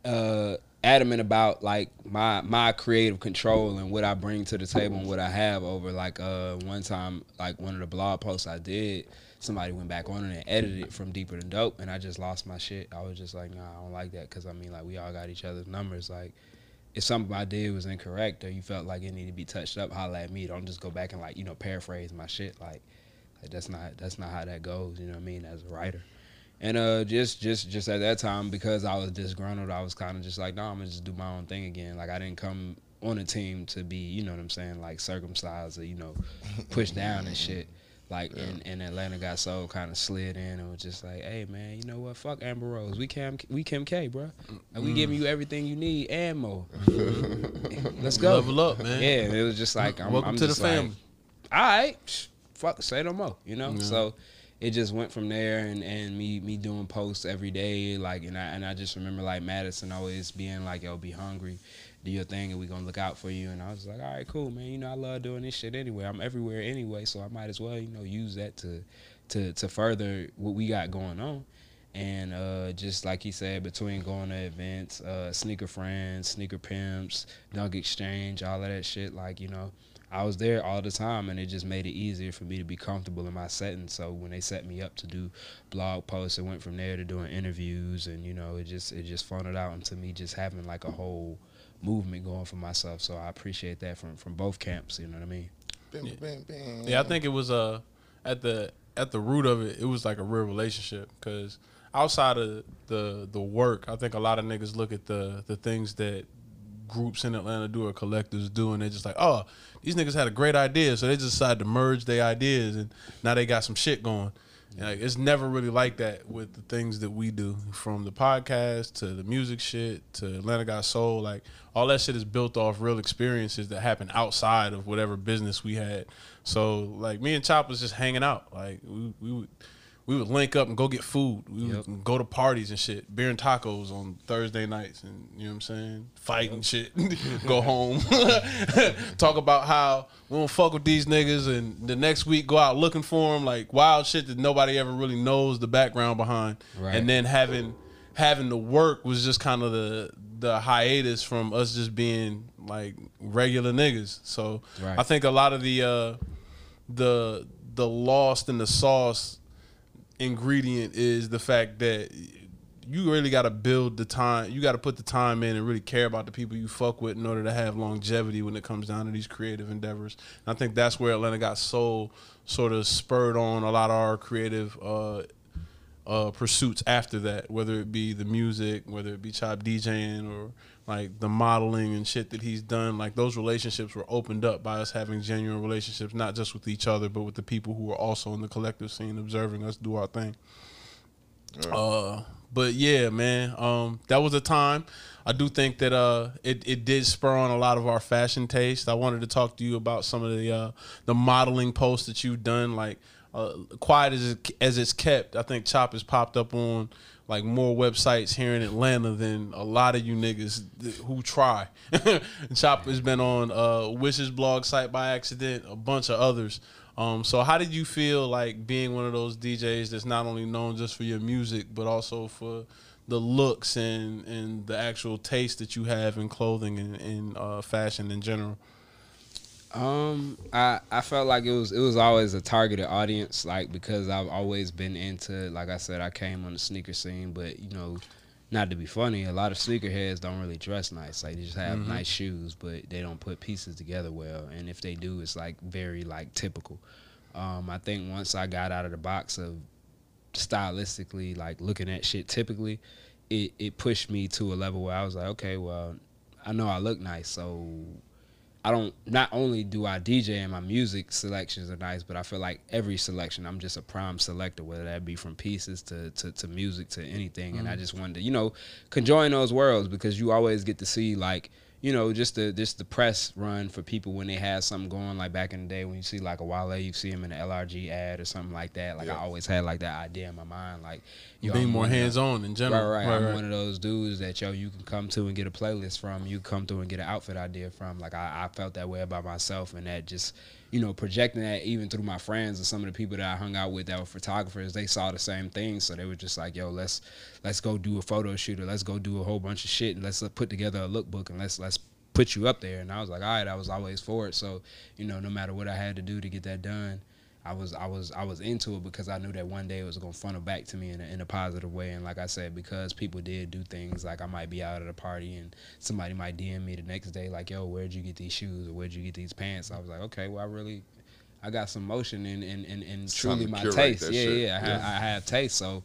uh adamant about like my my creative control and what I bring to the table and what I have over like uh one time like one of the blog posts I did somebody went back on it and edited it from deeper than dope and I just lost my shit I was just like nah I don't like that because I mean like we all got each other's numbers like if something I did was incorrect or you felt like it needed to be touched up holla at me don't just go back and like you know paraphrase my shit like like, that's not that's not how that goes. You know what I mean? As a writer, and uh, just just just at that time because I was disgruntled, I was kind of just like, no, I'm gonna just do my own thing again. Like I didn't come on a team to be, you know what I'm saying, like circumcised or you know, pushed down and shit. Like and, and Atlanta Got Soul kind of slid in and was just like, hey man, you know what? Fuck Amber Rose. We Kim we Kim K, bro. And we giving you everything you need and more. Let's go. Level up, man. Yeah, it was just like I'm, Welcome I'm to the just like, all right, fuck, say no more, you know. Yeah. So it just went from there, and, and me me doing posts every day, like, and I and I just remember like Madison always being like, "Yo, be hungry, do your thing, and we gonna look out for you." And I was like, "All right, cool, man. You know, I love doing this shit anyway. I'm everywhere anyway, so I might as well, you know, use that to to to further what we got going on." And uh, just like he said, between going to events, uh, sneaker friends, sneaker pimps, dunk exchange, all of that shit, like you know, I was there all the time, and it just made it easier for me to be comfortable in my setting. So when they set me up to do blog posts, it went from there to doing interviews, and you know, it just it just funneled out into me just having like a whole movement going for myself. So I appreciate that from from both camps. You know what I mean? Bam, bam, bam. Yeah, I think it was uh at the at the root of it, it was like a real relationship because outside of the the work, I think a lot of niggas look at the the things that groups in Atlanta do or collectives do, and they're just like, oh, these niggas had a great idea, so they just decided to merge their ideas, and now they got some shit going. And, like, it's never really like that with the things that we do, from the podcast to the music shit to Atlanta Got Soul. Like all that shit is built off real experiences that happen outside of whatever business we had. So like me and Chop was just hanging out. Like we we would we would link up and go get food. We Yep. would go to parties and shit, beer and tacos on Thursday nights, and you know what I'm saying, fight and shit. go home, talk about how we don't fuck with these niggas, and the next week go out looking for them, like wild shit that nobody ever really knows the background behind. Right. And then having having to work was just kind of the the hiatus from us just being like regular niggas. So Right. I think a lot of the uh, the the lost in the sauce ingredient is the fact that you really got to build the time. You got to put the time in and really care about the people you fuck with in order to have longevity when it comes down to these creative endeavors. And I think that's where Atlanta Got Soul sort of spurred on a lot of our creative uh, uh, pursuits after that, whether it be the music, whether it be Chop DJing or like the modeling and shit that he's done. Like those relationships were opened up by us having genuine relationships, not just with each other, but with the people who were also in the collective scene observing us do our thing. Uh, but yeah, man, um, that was a time. I do think that uh, it, it did spur on a lot of our fashion taste. I wanted to talk to you about some of the uh, the modeling posts that you've done, like uh, quiet as it, as it's kept. I think Chop has popped up on like more websites here in Atlanta than a lot of you niggas who try. Chop has been on uh, Wish's blog site by accident, a bunch of others. Um, so how did you feel like being one of those DJs that's not only known just for your music, but also for the looks and, and the actual taste that you have in clothing and, and uh, fashion in general? Um, I I felt like it was it was always a targeted audience, like because I've always been into, like I said, I came on the sneaker scene, but you know, not to be funny, a lot of sneakerheads don't really dress nice. Like they just have nice shoes, but they don't put pieces together well, and if they do, it's like very like typical. Um, I think once I got out of the box of stylistically like looking at shit typically, it it pushed me to a level where I was like, okay, well, I know I look nice, so I don't. Not only do I DJ and my music selections are nice, but I feel like every selection I'm just a prime selector, whether that be from pieces to to, to music to anything. And I mm. just wanted to, you know, conjoin those worlds because you always get to see like you know, just the just the press run for people when they had something going. Like back in the day when you see like a Wale, you see him in an LRG ad or something like that. Like Yeah. I always had like that idea in my mind, like yo, Being I'm more of hands on in general. Right, right. I'm one of those dudes that yo, you can come to and get a playlist from. You come through and get an outfit idea from. Like I, I felt that way about myself, and that just, you know, projecting that even through my friends and some of the people that I hung out with that were photographers, they saw the same thing. So they were just like, yo, let's let's go do a photo shoot or let's go do a whole bunch of shit and let's put together a lookbook and let's let's put you up there. And I was like, all right, I was always for it. So you know, no matter what I had to do to get that done. I was I was I was into it because I knew that one day it was gonna funnel back to me in a, in a positive way. And like I said, because people did do things like I might be out at a party and somebody might DM me the next day like, "Yo, where'd you get these shoes or where'd you get these pants?" I was like, "Okay, well, I really." I got some motion and and, and, and truly my taste. Yeah, shit. yeah, I, Yeah. ha- I have taste. So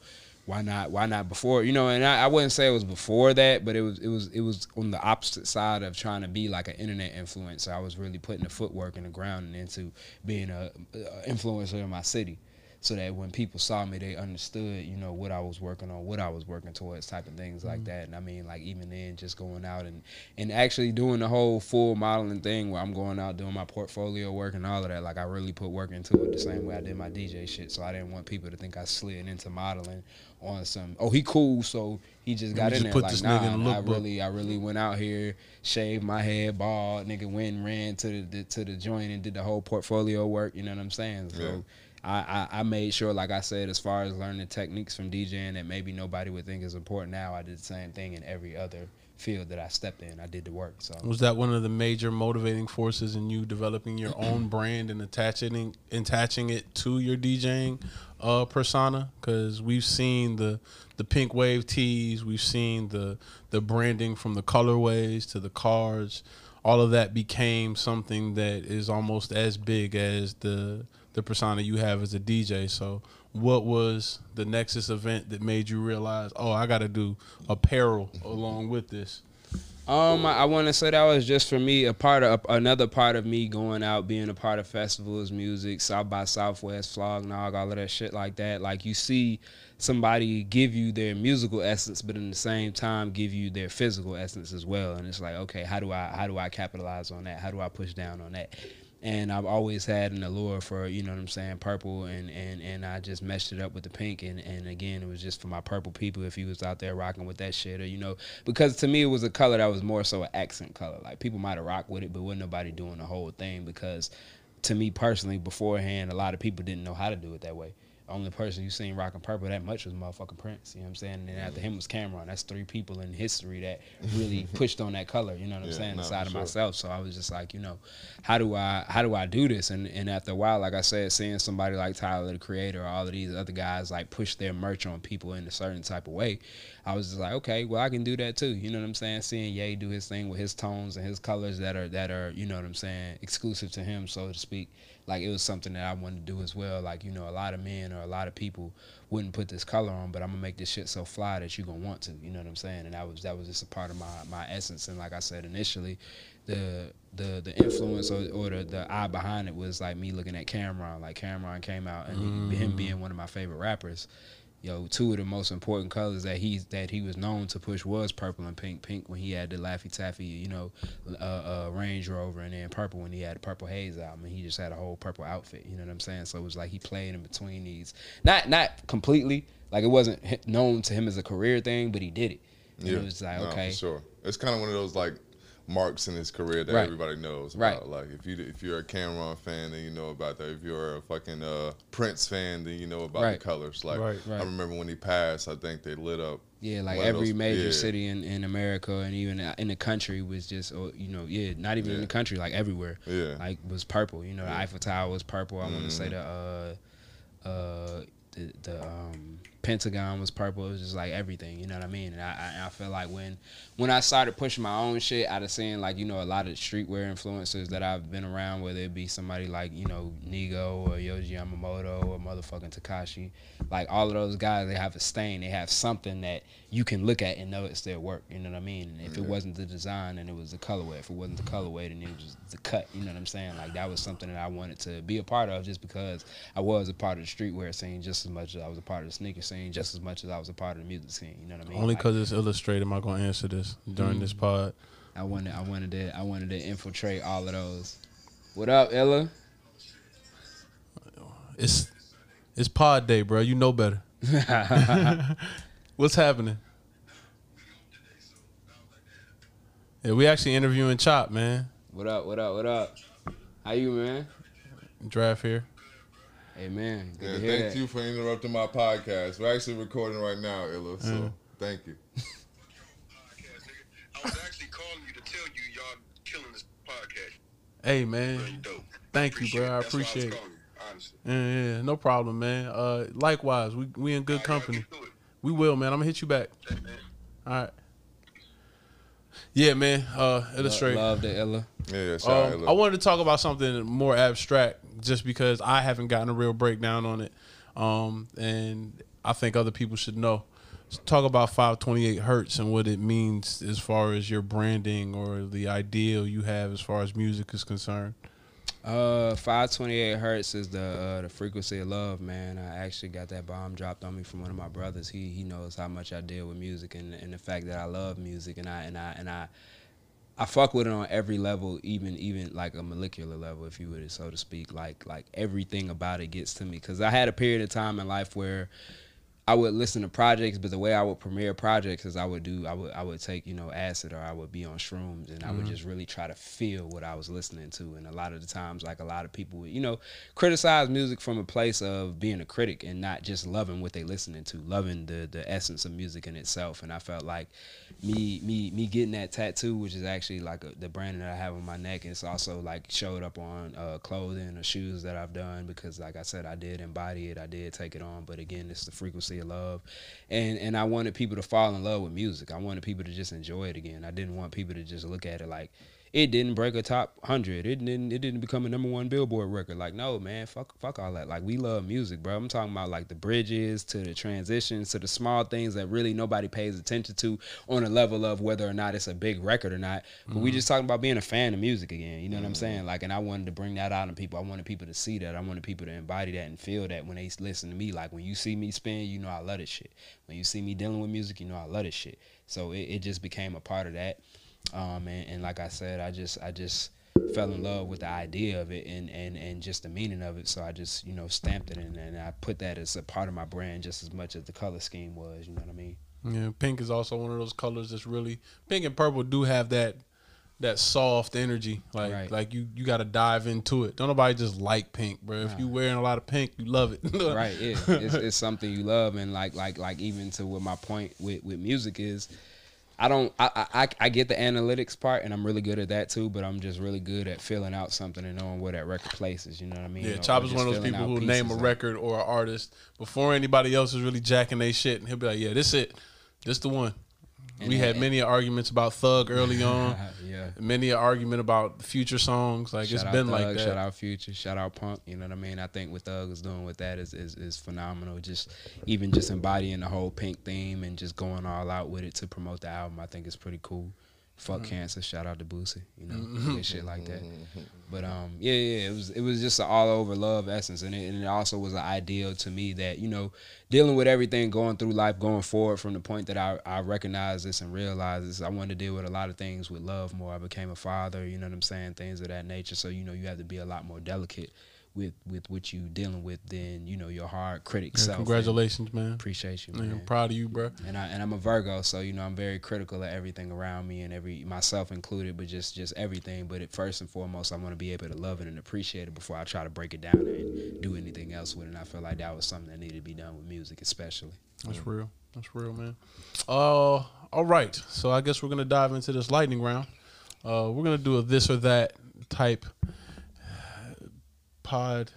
why not? Why not before? You know, and I, I wouldn't say it was before that, but it was it was it was on the opposite side of trying to be like an internet influencer. I was really putting the footwork in the ground and into being a, a influencer in my city. So that when people saw me, they understood, you know, what I was working on, what I was working towards, type of things like mm-hmm. that. And I mean, like even then, just going out and and actually doing the whole full modeling thing, where I'm going out doing my portfolio work and all of that. Like I really put work into it the same way I did my DJ shit. So I didn't want people to think I slid into modeling on some. Oh, he cool, so he just got in just there. put like this nah, nigga in the I really, I really went out here, shaved my head, bald, nigga went and ran to the, the to the joint and did the whole portfolio work. You know what I'm saying? So. Yeah. I, I, I made sure, like I said, as far as learning techniques from DJing that maybe nobody would think is important now, I did the same thing in every other field that I stepped in. I did the work. So Was that one of the major motivating forces in you developing your own brand and attaching attaching it to your DJing uh, persona? Because we've seen the the pink wave tees, we've seen the the branding from the colorways to the cards. All of that became something that is almost as big as the the persona you have as a DJ. So, what was the Nexus event that made you realize, oh, I got to do apparel along with this? Um, I, I want to say that was just for me a part of another part of me going out, being a part of festivals, music, South by Southwest, Flog Gnaw, all of that shit like that. Like you see somebody give you their musical essence, but in the same time give you their physical essence as well. And it's like, okay, how do I how do I capitalize on that? How do I push down on that? And I've always had an allure for, you know what I'm saying, purple and, and, and I just meshed it up with the pink and, and again it was just for my purple people if he was out there rocking with that shit or you know because to me it was a color that was more so an accent color. Like people might have rocked with it, but wasn't nobody doing the whole thing because to me personally, beforehand, a lot of people didn't know how to do it that way. Only person you seen rocking purple that much was motherfucking Prince. You know what I'm saying? And then after him was Cam'ron. That's three people in history that really pushed on that color. You know what I'm Yeah, saying? Inside of sure. myself. So I was just like, you know, how do I how do I do this? And and after a while, like I said, seeing somebody like Tyler the Creator, or all of these other guys like push their merch on people in a certain type of way, I was just like, okay, well I can do that too. You know what I'm saying? Seeing Ye do his thing with his tones and his colors that are that are, you know what I'm saying, exclusive to him, so to speak. Like it was something that I wanted to do as well. Like, you know, a lot of men or a lot of people wouldn't put this color on, but I'm gonna make this shit so fly that you're gonna want to. You know what I'm saying? And that was that was just a part of my my essence. And like I said initially, the the the influence or, or the, the eye behind it was like me looking at Cam'ron. Like Cam'ron came out and he, him mm. being one of my favorite rappers. Yo, two of the most important colors that he that he was known to push was purple and pink. Pink when he had the Laffy Taffy, you know, uh, uh, Range Rover, and then purple when he had the Purple Haze album. And he just had a whole purple outfit. You know what I'm saying? So it was like he played in between these, not not completely. Like it wasn't known to him as a career thing, but he did it. And it was like no, okay, for sure. It's kind of one of those like marks in his career that Right. everybody knows Right. about. Like if you if you're a Cam'ron fan, then you know about that. If you're a fucking uh, Prince fan, then you know about Right. the colors. Like Right. Right. I remember when he passed, I think they lit up. Yeah, like one of every those- major yeah. city in, in America and even in the country was just, or, you know, yeah, not even in the country, like everywhere, Yeah. like was purple. You know, the Yeah. Mm-hmm. Eiffel Tower was purple. I want to say the, uh, uh, the the um, Pentagon was purple. It was just like everything. You know what I mean? And I, I I feel like when when I started pushing my own shit, out of seeing like you know a lot of streetwear influencers that I've been around, whether it be somebody like you know Nigo or Yohji Yamamoto or motherfucking Takashi, like all of those guys, they have a stain. They have something that you can look at and know it's their work. You know what I mean? And if it wasn't the design, then it was the colorway. If it wasn't the colorway, then it was the cut. You know what I'm saying? Like that was something that I wanted to be a part of, just because I was a part of the streetwear scene just as much as I was a part of the sneaker scene, just as much as I was a part of the music scene. You know what I mean? Only Like, because it's illustrated, am I going to answer this during this pod? I wanted I wanted to I wanted to infiltrate all of those. What up, Ella? It's it's pod day, bro. You know better. What's happening? Yeah, we actually interviewing Chop, man. What up? What up? What up? How you, man? Draft here. Hey, man. Good Yeah, to hear thank that. you for interrupting my podcast. We're actually recording right now, Illa. So Mm. thank you. podcast, nigga. I was actually calling you to tell you y'all killing this podcast. Hey, man. dope. Thank you, bro. I That's why appreciate was it. honestly. Yeah, yeah, no problem, man. Uh, likewise, we we in good All right, y'all company. get. We will, man. I'm gonna hit you back. Hey. All right. Yeah, man. Uh, illustrate. Love the Ella. Yeah, yeah Um, Illa. I wanted to talk about something more abstract, just because I haven't gotten a real breakdown on it, um, and I think other people should know. Talk about 528 hertz and what it means as far as your branding or the ideal you have as far as music is concerned. Uh, 528 hertz is the uh, the frequency of love, man. I actually got that bomb dropped on me from one of my brothers. He he knows how much I deal with music and and the fact that I love music and I and I and I I fuck with it on every level, even even like a molecular level, if you would, so to speak. Like like everything about it gets to me because I had a period of time in life where I would listen to projects, but the way I would premiere projects is I would do I would I would take you know acid or I would be on shrooms and I would just really try to feel what I was listening to. And a lot of the times, like a lot of people would you know criticize music from a place of being a critic and not just loving what they listening to, loving the the essence of music in itself. And I felt like me me me getting that tattoo, which is actually like a, the branding that I have on my neck, it's also like showed up on uh, clothing or shoes that I've done because, like I said, I did embody it, I did take it on. But again, it's the frequency of love, and and I wanted people to fall in love with music. I wanted people to just enjoy it again. I didn't want people to just look at it like it didn't break a top hundred. It didn't. It didn't become a number one Billboard record. Like, no, man, fuck, fuck all that. Like, we love music, bro. I'm talking about like the bridges to the transitions to the small things that really nobody pays attention to on a level of whether or not it's a big record or not. But we mm-hmm. just talking about being a fan of music again. You know what I'm mm-hmm. saying? Like, and I wanted to bring that out in people. I wanted people to see that. I wanted people to embody that and feel that when they listen to me. Like, when you see me spin, you know I love this shit. When you see me dealing with music, you know I love this shit. So it, it just became a part of that. Um, and, and like I said, I just I just fell in love with the idea of it and, and, and just the meaning of it. So I just you know stamped it and, and I put that as a part of my brand just as much as the color scheme was. You know what I mean? Yeah, pink is also one of those colors that's really pink and purple do have that that soft energy. Like Right. like you you got to dive into it. Don't nobody just like pink, bro. If you wearing a lot of pink, you love it. right yeah it's, it's something you love and like like like even to what my point with with music is i don't I, I I- get the analytics part and i'm really good at that too but i'm just really good at filling out something and knowing where that record places you know what i mean? Yeah, is one of those people who name a record or an artist before anybody else is really jacking they shit, and he'll be like, "Yeah, this it, this the one." And we had many arguments about Thug early on, yeah many an argument about future songs. Like Shout it's been Thug, like that. Shout out Future. Shout out Punk. You know what I mean? I think what Thug is doing with that is, is is phenomenal. Just even just embodying the whole pink theme and just going all out with it to promote the album. I think it's pretty cool. Fuck Mm-hmm. cancer. Shout out to Boosie. You know, and shit like that. But um, yeah, yeah, it was it was just an all over love essence, and it, and it also was an ideal to me that you know dealing with everything going through life going forward from the point that I I recognize this and realize this. I wanted to deal with a lot of things with love more. I became a father, you know what I'm saying, things of that nature. So you know you have to be a lot more delicate with with what you dealing with than you know your hard critic Yeah, self. congratulations, man. Appreciate you, Yeah, man. I'm proud of you, bro. and I and I'm a Virgo, so you know I'm very critical of everything around me and every myself included, but just just everything. But it, first and foremost, I want to be able to love it and appreciate it before I try to break it down and do anything else with it. And I feel like that was something that needed to be done with music, especially. That's real. That's real, man. Uh, all right. So I guess we're gonna dive into this lightning round. Uh, we're gonna do a this or that type pod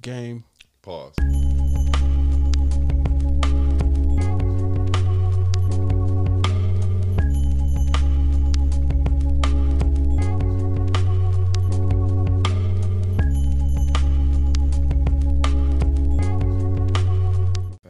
game. Pause.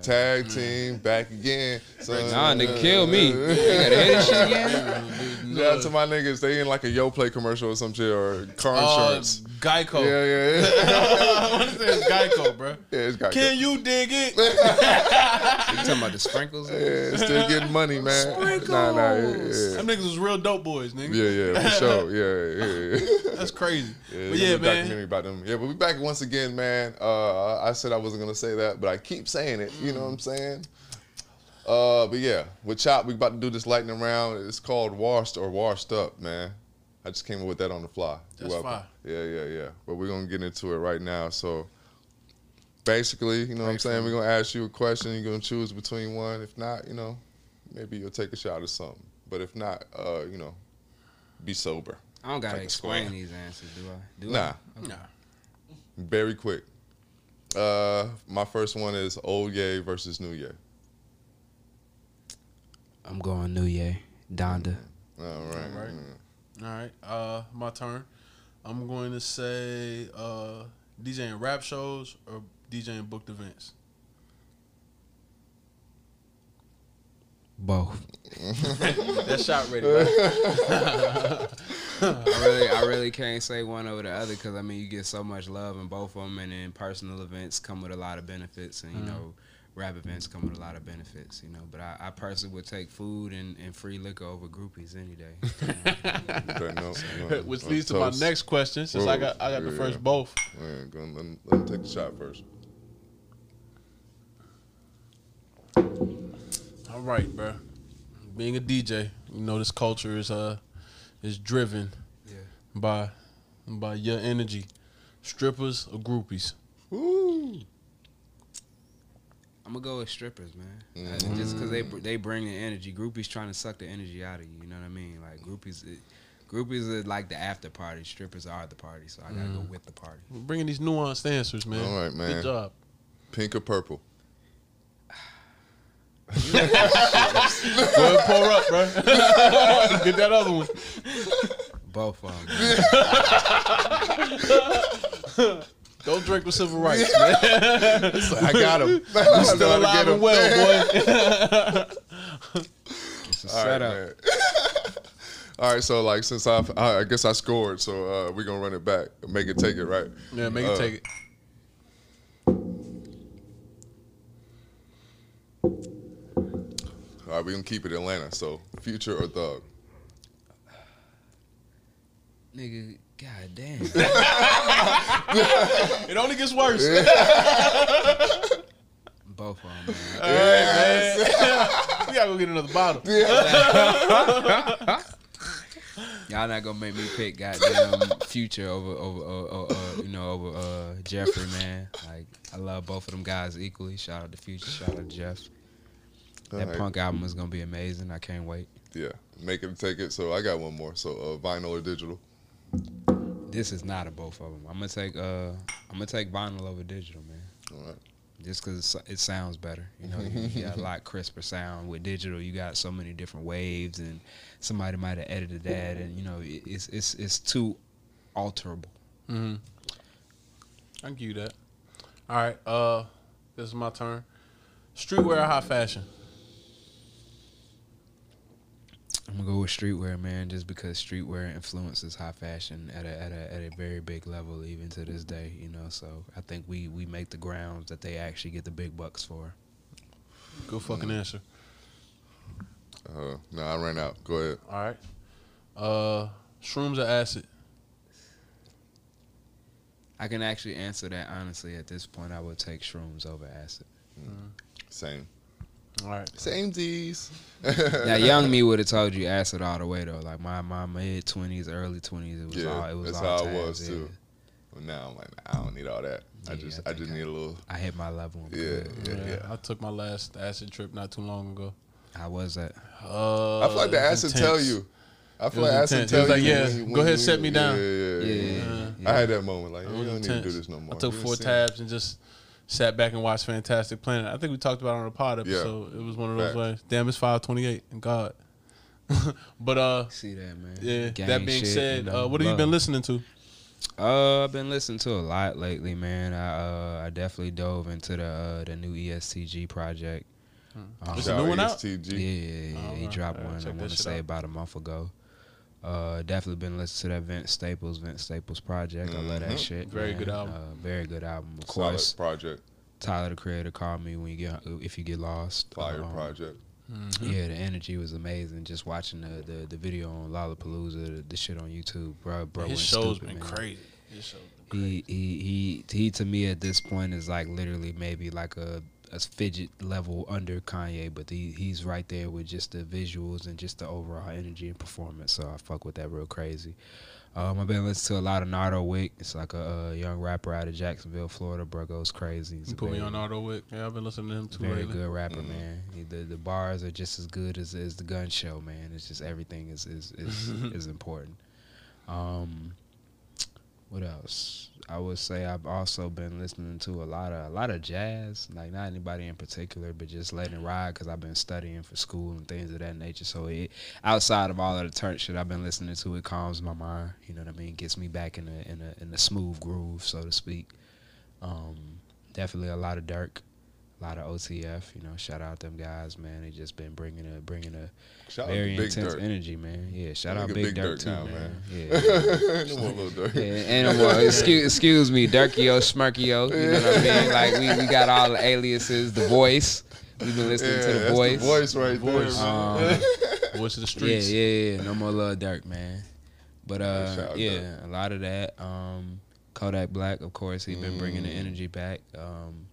Tag team back again. So, Nah, nigga, kill me. You gotta hear this shit again? Shout out to my niggas. They in like a Yo Play commercial or some shit or car Uh. Geico. yeah, yeah, yeah. I want to say it's Geico, bro. yeah, it's got Can you dig it? You talking about the sprinkles? Yeah, still getting money, man. Sprinkles. Nah, nah, yeah, yeah. Them niggas was real dope boys, nigga. Yeah, yeah, for sure. Yeah, yeah, yeah. That's crazy. Yeah, but yeah, man. documentary about them. Yeah, but we back once again, man. Uh, I said I wasn't gonna say that, but I keep saying it. You know what I'm saying? Uh, but yeah, with Chop, we about to do this lightning round. It's called Washed or Washed Up, man. I just came up with that on the fly. That's welcome. fire. Yeah, yeah, yeah. But we're gonna get into it right now. So basically, you know what I'm saying? We're gonna ask you a question. You're gonna choose between one. If not, you know, maybe you'll take a shot or something. But if not, uh, you know, be sober. I don't gotta explain these answers, do I? Do Nah. I? Nah. Very quick. Uh, my first one is old Ye versus new Ye. I'm going New Ye. Donda. All right. All right. Mm. All right. Uh, my turn. I'm going to say uh, DJing rap shows or DJing booked events. Both. That shot ready. I really, I really can't say one over the other because I mean you get so much love in both of them, and then personal events come with a lot of benefits, and you Mhm. know, rap events come with a lot of benefits, you know. But I, I personally would take food and, and free liquor over groupies any day. Okay, no, no, Which no, leads to my next question, since I got I got the first both. Yeah, go on, let, him, let him take the shot first. All right, bro. Being a DJ, you know this culture is uh is driven Yeah. by by your energy. Strippers or groupies? Woo! I'm gonna go with strippers, man. Mhm. Just because they they bring the energy. Groupies trying to suck the energy out of you. You know what I mean? Like groupies, it, groupies are like the after party. Strippers are the party. So I gotta go with the party. We're bringing these nuanced answers, man. All right, man. Good job. Pink or purple? Go ahead, pour up, bro. Get that other one. Both of them. Don't drink with civil rights, man. I got him. You still alive and well, boy. It's a All right, setup. man. All right, so like since I, I I guess I scored, so uh, we're gonna run it back, make it take it right. yeah, make Uh, it take it. Right, we're gonna keep it Atlanta. So Future or Thug? Nigga, god damn. It only gets worse. Both of them, man. All right, man. we gotta go get another bottle. Y'all not gonna make me pick goddamn future over over uh, uh, uh, you know over uh, Jeffrey, man. Like I love both of them guys equally. Shout out to Future, shout out to Jeff. That All right. punk album is gonna be amazing. I can't wait. Yeah, make it take it. So I got one more. So uh, vinyl or digital? This is not a both of them. I'm gonna take uh I'm gonna take vinyl over digital, man. All right. Just because it sounds better, you know, you, you got a lot crisper sound with digital. You got so many different waves, and somebody might have edited that, and you know, it, it's it's it's too alterable. Mm-hmm. I can give you that. All right. Uh, this is my turn. Streetwear or high fashion? I'm gonna go with streetwear, man, just because streetwear influences high fashion at a at a at a very big level, even to this day. You know, so I think we we make the grounds that they actually get the big bucks for. Good fucking answer. Uh, no, I ran out. Go ahead. All right. Uh, shrooms or acid? I can actually answer that honestly. At this point, I would take shrooms over acid. Same. All right. Same D's. Now, young me would have told you acid all the way though. Like my my mid twenties, early twenties, it was Yeah, all it was that's all how it was, yeah. too. Well, now I'm like, I don't need all that. I just, I I, just I- need a little. I hit my level. I'm Yeah, yeah, Yeah, yeah. I took my last acid trip not too long ago. How was that? Uh, I feel like the it was acid tell you. I feel like acid tell was like, you. yeah, when go ahead, you- set me down. Yeah, yeah, Yeah, yeah. yeah, Yeah. I had that moment like, It you don't need to do this no more. I took You four tabs and just sat back and watched Fantastic Planet. I think we talked about it on a pod Yeah. episode. It was one of those Fact. ways. Damn, it's five twenty eight. And God. but uh, See that man? yeah. Gang that being shit, said, you know, uh, what have you been listening to? Uh, I've been listening to a lot lately, man. I uh, I definitely dove into the uh, the new ESTG project. Um, Is a new one out? ESTG. yeah, yeah, yeah, Oh, he alright. dropped Alright, one. I check that want to say out. about a month ago. Uh, definitely been listening to that Vince Staples, Vince Staples project. I love that Mhm. shit. Very man. good album. Uh, very good album. Of Solid course, project, Tyler the Creator called me when you get if you get lost. fire Um, project. Yeah, the energy was amazing. Just watching the the, the video on Lollapalooza, the, the shit on YouTube, bro. Bro, His show's stupid, been man. crazy. His show's been crazy. He, he he he to me at this point is like literally maybe like a a fidget level under Kanye, but he he's right there with just the visuals and just the overall energy and performance. So I fuck with that real crazy. Um, I've been listening to a lot of Nardo Wick. It's like a, a young rapper out of Jacksonville, Florida. Bro goes crazy. He's You put me on Nardo Wick. Yeah, I've been listening to him too very lately. good rapper, man. He- The the bars are just as good as, as the gun show, man. It's just everything is is is, is important. Um, what else? I would say I've also been listening to a lot of a lot of jazz, like not anybody in particular, but just letting it ride because I've been studying for school and things of that nature. So it outside of all of the turnt shit I've been listening to, it calms my mind. You know what I mean? Gets me back in a in a in a smooth groove, so to speak. Um, definitely a lot of Durk, a lot of OTF. You know, shout out them guys, man. They just been bringing a bringing a Shout very out intense Dirt. energy, man. Yeah, shout out Big, Big Durk, Durk too, now, man. man. Yeah. no more little Durk. Yeah, and well, excuse, excuse me, Durkio, Smirkio. You know what I mean? Like we, we got all the aliases, the voice. We've been listening Yeah, to the that's voice. the voice right Voice. there. Um, Voice of the yeah, streets. yeah, yeah. Yeah. No more love Durk, man. But Yeah, shout uh, yeah, Durk. a lot of that. Um, Kodak Black, of course, he's been bringing the Mm. energy back. Um,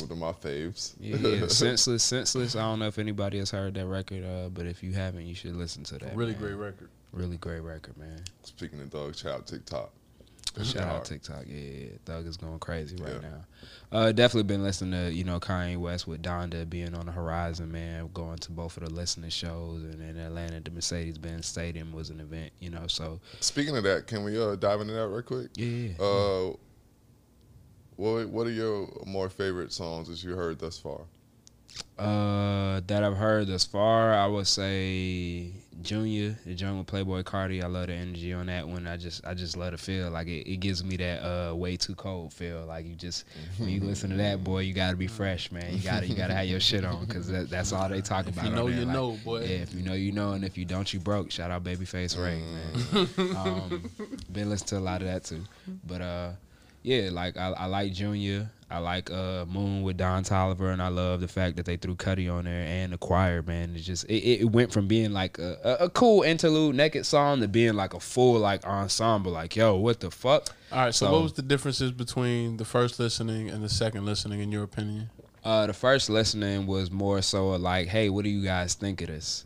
One of my faves. yeah, yeah, senseless, senseless. I don't know if anybody has heard that record, uh, but if you haven't, you should listen to that. Really man. great record. really great record, man. Speaking of dogs, shout out TikTok. Shout out. TikTok. Yeah, yeah, Thug is going crazy right Yeah. now. Uh, definitely been listening to you know Kanye West with Donda being on the horizon, man. Going to both of the listening shows and in Atlanta, the Mercedes Benz Stadium was an event, you know. So Speaking of that, can we uh, dive into that real quick? yeah, yeah. What What are your more favorite songs that you heard thus far? Uh, that I've heard thus far, I would say Junior, the joint with Playboi Carti. I love the energy on that one. I just, I just love the feel. Like it, it gives me that uh, way too cold feel. Like you just, when you listen to that, boy, you gotta be fresh, man. You gotta, you gotta have your shit on because that, that's all they talk If about. you know, you Like, know, boy. Yeah, if you know, you know, and if you don't, you broke. Shout out Babyface Ray, man. um, been listening to a lot of that too, but uh, yeah, like I, I like Junior. I like uh Moon with Don Toliver, and I love the fact that they threw Cudi on there and the choir. Man, it just it, it went from being like a, a, a cool interlude naked song to being like a full like ensemble. Like yo, what the fuck? All right. So, So- what was the differences between the first listening and the second listening, in your opinion? Uh, the first listening was more so like, hey, what do you guys think of this?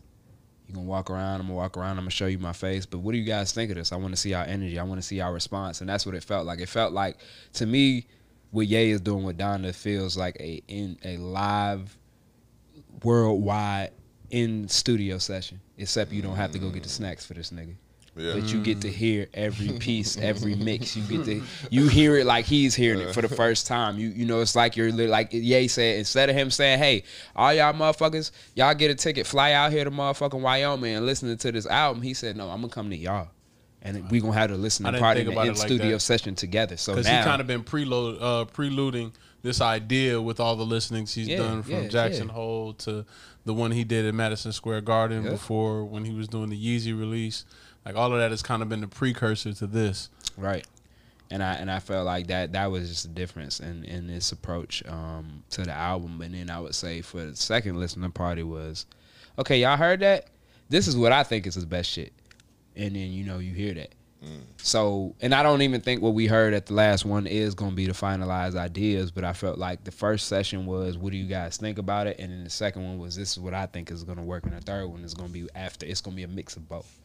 You gonna walk around, I'm gonna walk around, I'm gonna show you my face, but what do you guys think of this? I wanna see our energy, I wanna see our response. And that's what it felt like. It felt like to me, what Ye is doing with Donda feels like a in a live worldwide in studio session. Except you don't have to go get the snacks for this nigga. Yeah. But you get to hear every piece, every mix. You get to you hear it like he's hearing it for the first time. You you know it's like you're li- like Ye said instead of him saying, "Hey, all y'all motherfuckers, y'all get a ticket, fly out here to motherfucking Wyoming and listening to this album." He said, "No, I'm gonna come to y'all, and we gonna have the listening I didn't party think in about the like studio that. session together." So Because he kind of been preload, uh, preluding this idea with all the listenings he's Yeah, done from yeah, Jackson yeah. Hole to the one he did at Madison Square Garden Yeah. before when he was doing the Yeezy release. Like all of that has kind of been the precursor to this. Right. And I and I felt like that that was just a difference in in this approach um, to the album. And then I would say for the second listening party was, okay, y'all heard that? This is what I think is his best shit. And then you know you hear that. So and I don't even think what we heard at the last one is gonna be the finalized ideas, but I felt like the first session was what do you guys think about it? And then the second one was this is what I think is gonna work, and the third one is gonna be after it's gonna be a mix of both.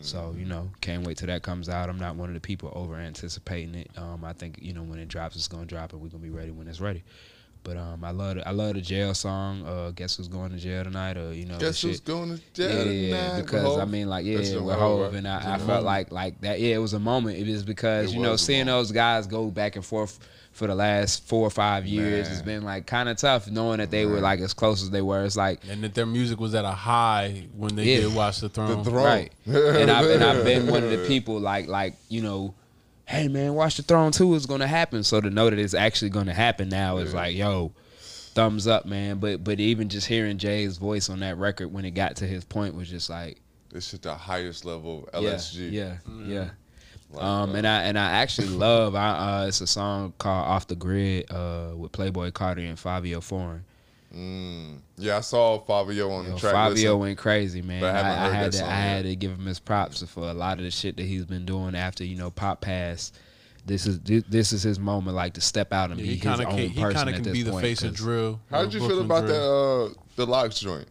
So you know, can't wait till that comes out. I'm not one of the people over anticipating it. Um, I think you know when it drops, it's gonna drop, and we're gonna be ready when it's ready. But um, I love the, I love the jail song. Uh, guess who's going to jail tonight? Or you know, Guess who's going to jail yeah, tonight? because I mean, like, yeah, That's with the one, and I, I felt like like that. Yeah, it was a moment. It was because It you know seeing those guys go back and forth for the last four or five years it's been like kind of tough, knowing that they were like as close as they were. It's like And that their music was at a high when they Yeah. did Watch the Throne. The throne. Right. and I've and I've been one of the people like like you know, hey man, Watch the Throne two is gonna happen. So to know that it's actually gonna happen now is Yeah. like yo, thumbs up, man. But but even just hearing Jay's voice on that record when it got to his point was just like this shit the highest level of Yeah, LSG. Yeah, yeah. Like, Um, uh, and I and I actually love. I, uh, it's a song called "Off the Grid" uh, with Playboi Carti and Fivio Foreign. mm, yeah, I saw Fivio on Yo, the track. Fivio Listen, went crazy, man. But I I, haven't I heard had that to, song I had to give him his props for a lot of the shit that he's been doing after you know Pop Pass. This is this, this is his moment, like to step out and Yeah, be he his kind of own can, he kind of can be the face of drill. How did you feel about that uh the LOX joint?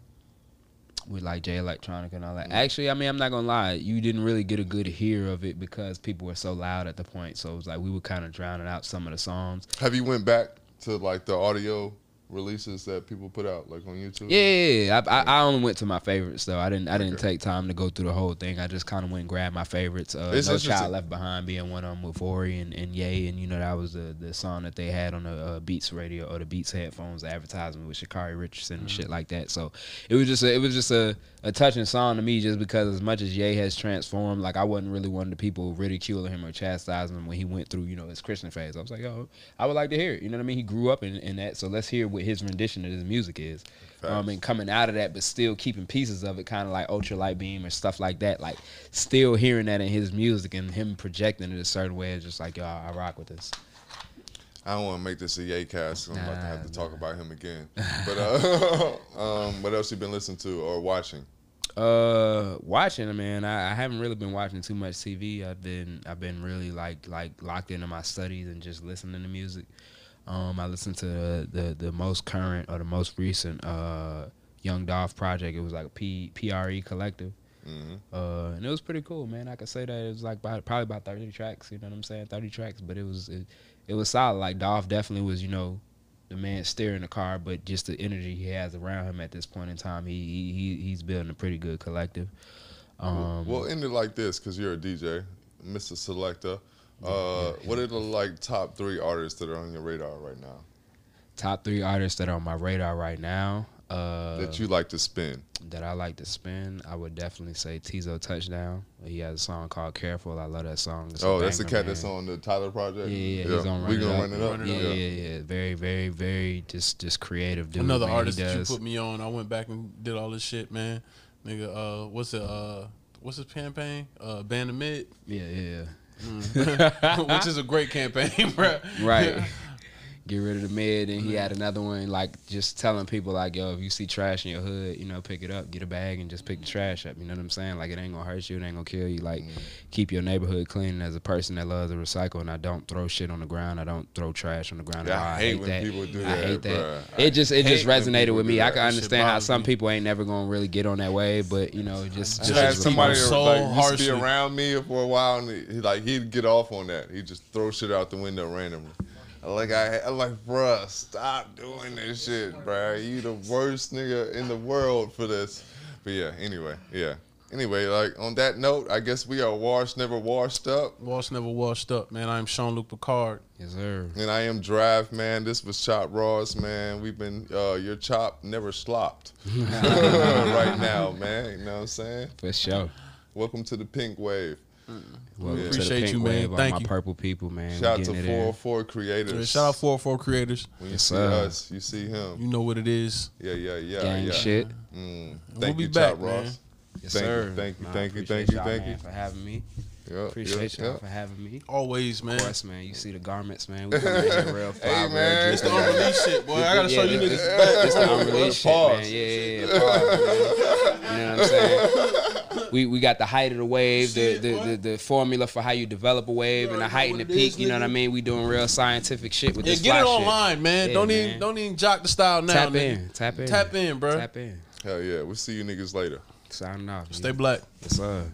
With like Jay Electronica and all that. Actually, I mean, I'm not gonna lie, you didn't really get a good hear of it because people were so loud at the point. So it was like we were kind of drowning out some of the songs. Have you went back to like the audio releases that people put out like on YouTube? Yeah, yeah, yeah. I, I, I only went to my favorites though. I didn't I didn't Okay. take time to go through the whole thing. I just kind of went and grabbed my favorites. Uh, It's no. Child Left Behind being one of them with Ori and, and Ye, and you know that was the the song that they had on the uh, Beats radio or the Beats headphones advertisement with Sha'Carri Richardson and shit like that. So it was just a, it was just a, a touching song to me just because as much as Ye has transformed, like I wasn't really one of the people ridiculing him or chastising him when he went through you know his Christian phase. I was like, oh, I would like to hear it. You know what I mean? He grew up in, in that, so let's hear what his rendition of his music is. Um, and coming out of that, but still keeping pieces of it, kind of like Ultra Light Beam or stuff like that. Like still hearing that in his music and him projecting it a certain way is just like, yo, I rock with this. I don't want to make this a Ye cast. I'm about to have Nah, to talk about him again. But uh, um, what else you been listening to or watching? Uh, watching, man, I, I haven't really been watching too much TV. I've been I've been really like like locked into my studies and just listening to music. Um, I listened to the, the the most current or the most recent uh Young Dolph project. It was like a P PRE collective. hmm Uh, and it was pretty cool, man. I could say that it was like about, probably about thirty tracks. You know what I'm saying? Thirty tracks, but it was it, it was solid. Like Dolph definitely was, you know, the man steering the car, but just the energy he has around him at this point in time, he he, he he's building a pretty good collective. Um, we'll end it like this because you're a DJ, Mr. Selector. Uh, what are the like top three artists that are on your radar right now top three artists that are on my radar right now. Uh, that you like to spin? that I like to spin, I would definitely say Teezo Touchdown. He has a song called Careful. I love that song. It's a Oh, that's the banger, cat that's on the Tyler project. Yeah, yeah, he's gonna we it gonna up. run it up. Run it Yeah, up. yeah, yeah. Very, very, very just just creative dude. Another man. artist that you put me on. I went back and did all this shit, man. Nigga, uh, what's it? Uh, what's his campaign? Uh, Band of Mid, Yeah, yeah, which is a great campaign, bro. yeah. Right. Get rid of the mid, and he had another one like just telling people like, yo, if you see trash in your hood, you know, pick it up, get a bag, and just pick the mm-hmm. trash up. You know what I'm saying? Like it ain't gonna hurt you, it ain't gonna kill you. Like keep your neighborhood clean. As a person that loves to recycle, and I don't throw shit on the ground, I don't throw trash on the ground. Yeah, at all. I hate when that. people do I that, hate that. bruh. It just it just resonated with me. I can understand how some me. people ain't never gonna really get on that wave, but you know, just I just had somebody so like used to be around me for a while, and he, like he'd get off on that. He'd just throw shit out the window randomly. Like I, I like, bruh, stop doing this shit, bruh. You the worst nigga in the world for this. But yeah, anyway, yeah. Anyway, like on that note, I guess we are washed, never washed up. Washed, never washed up, man. I'm Sean Luke Picard. yes, sir. And I am Drive, man. This was Chop Ross, man. We've been, uh, your chop never slopped right now, man. You know what I'm saying? For sure. Welcome to the pink wave. Welcome Yeah. to the Appreciate you, man. wave, all Thank my you. purple people, man. We Shout out to getting it in. 404 creators. Shout out 404 creators. When you Yes, see sir. us, you see him. You know what it is. Yeah, yeah, yeah, Gang yeah. shit. Mm. We'll Thank be you, back, Chop man. Ross. Yes, Thank you, sir. thank you, Nah, thank you, thank you, thank you. for having me. Yeah, Appreciate yeah, y'all yeah. for having me. Always, man. Of course, man. You see the garments, man. We coming in here real fly, Hey, real man. It's the drippy. unreleased shit, boy. I gotta show you niggas. It's the unreleased shit, man. Yeah, yeah, yeah. You know what I'm saying? We we got the height of the wave, the Shit, the, the, the formula for how you develop a wave, and the height and the peak. is, You know what I mean? We doing real scientific shit with Yeah, this get it fly online, man. Yeah, don't man. even don't even jock the style shit. now, Tap nigga. in, tap in, Tap in, bro. tap in. Hell yeah. We'll see you niggas later. Signing off. Stay black. Yes, sir.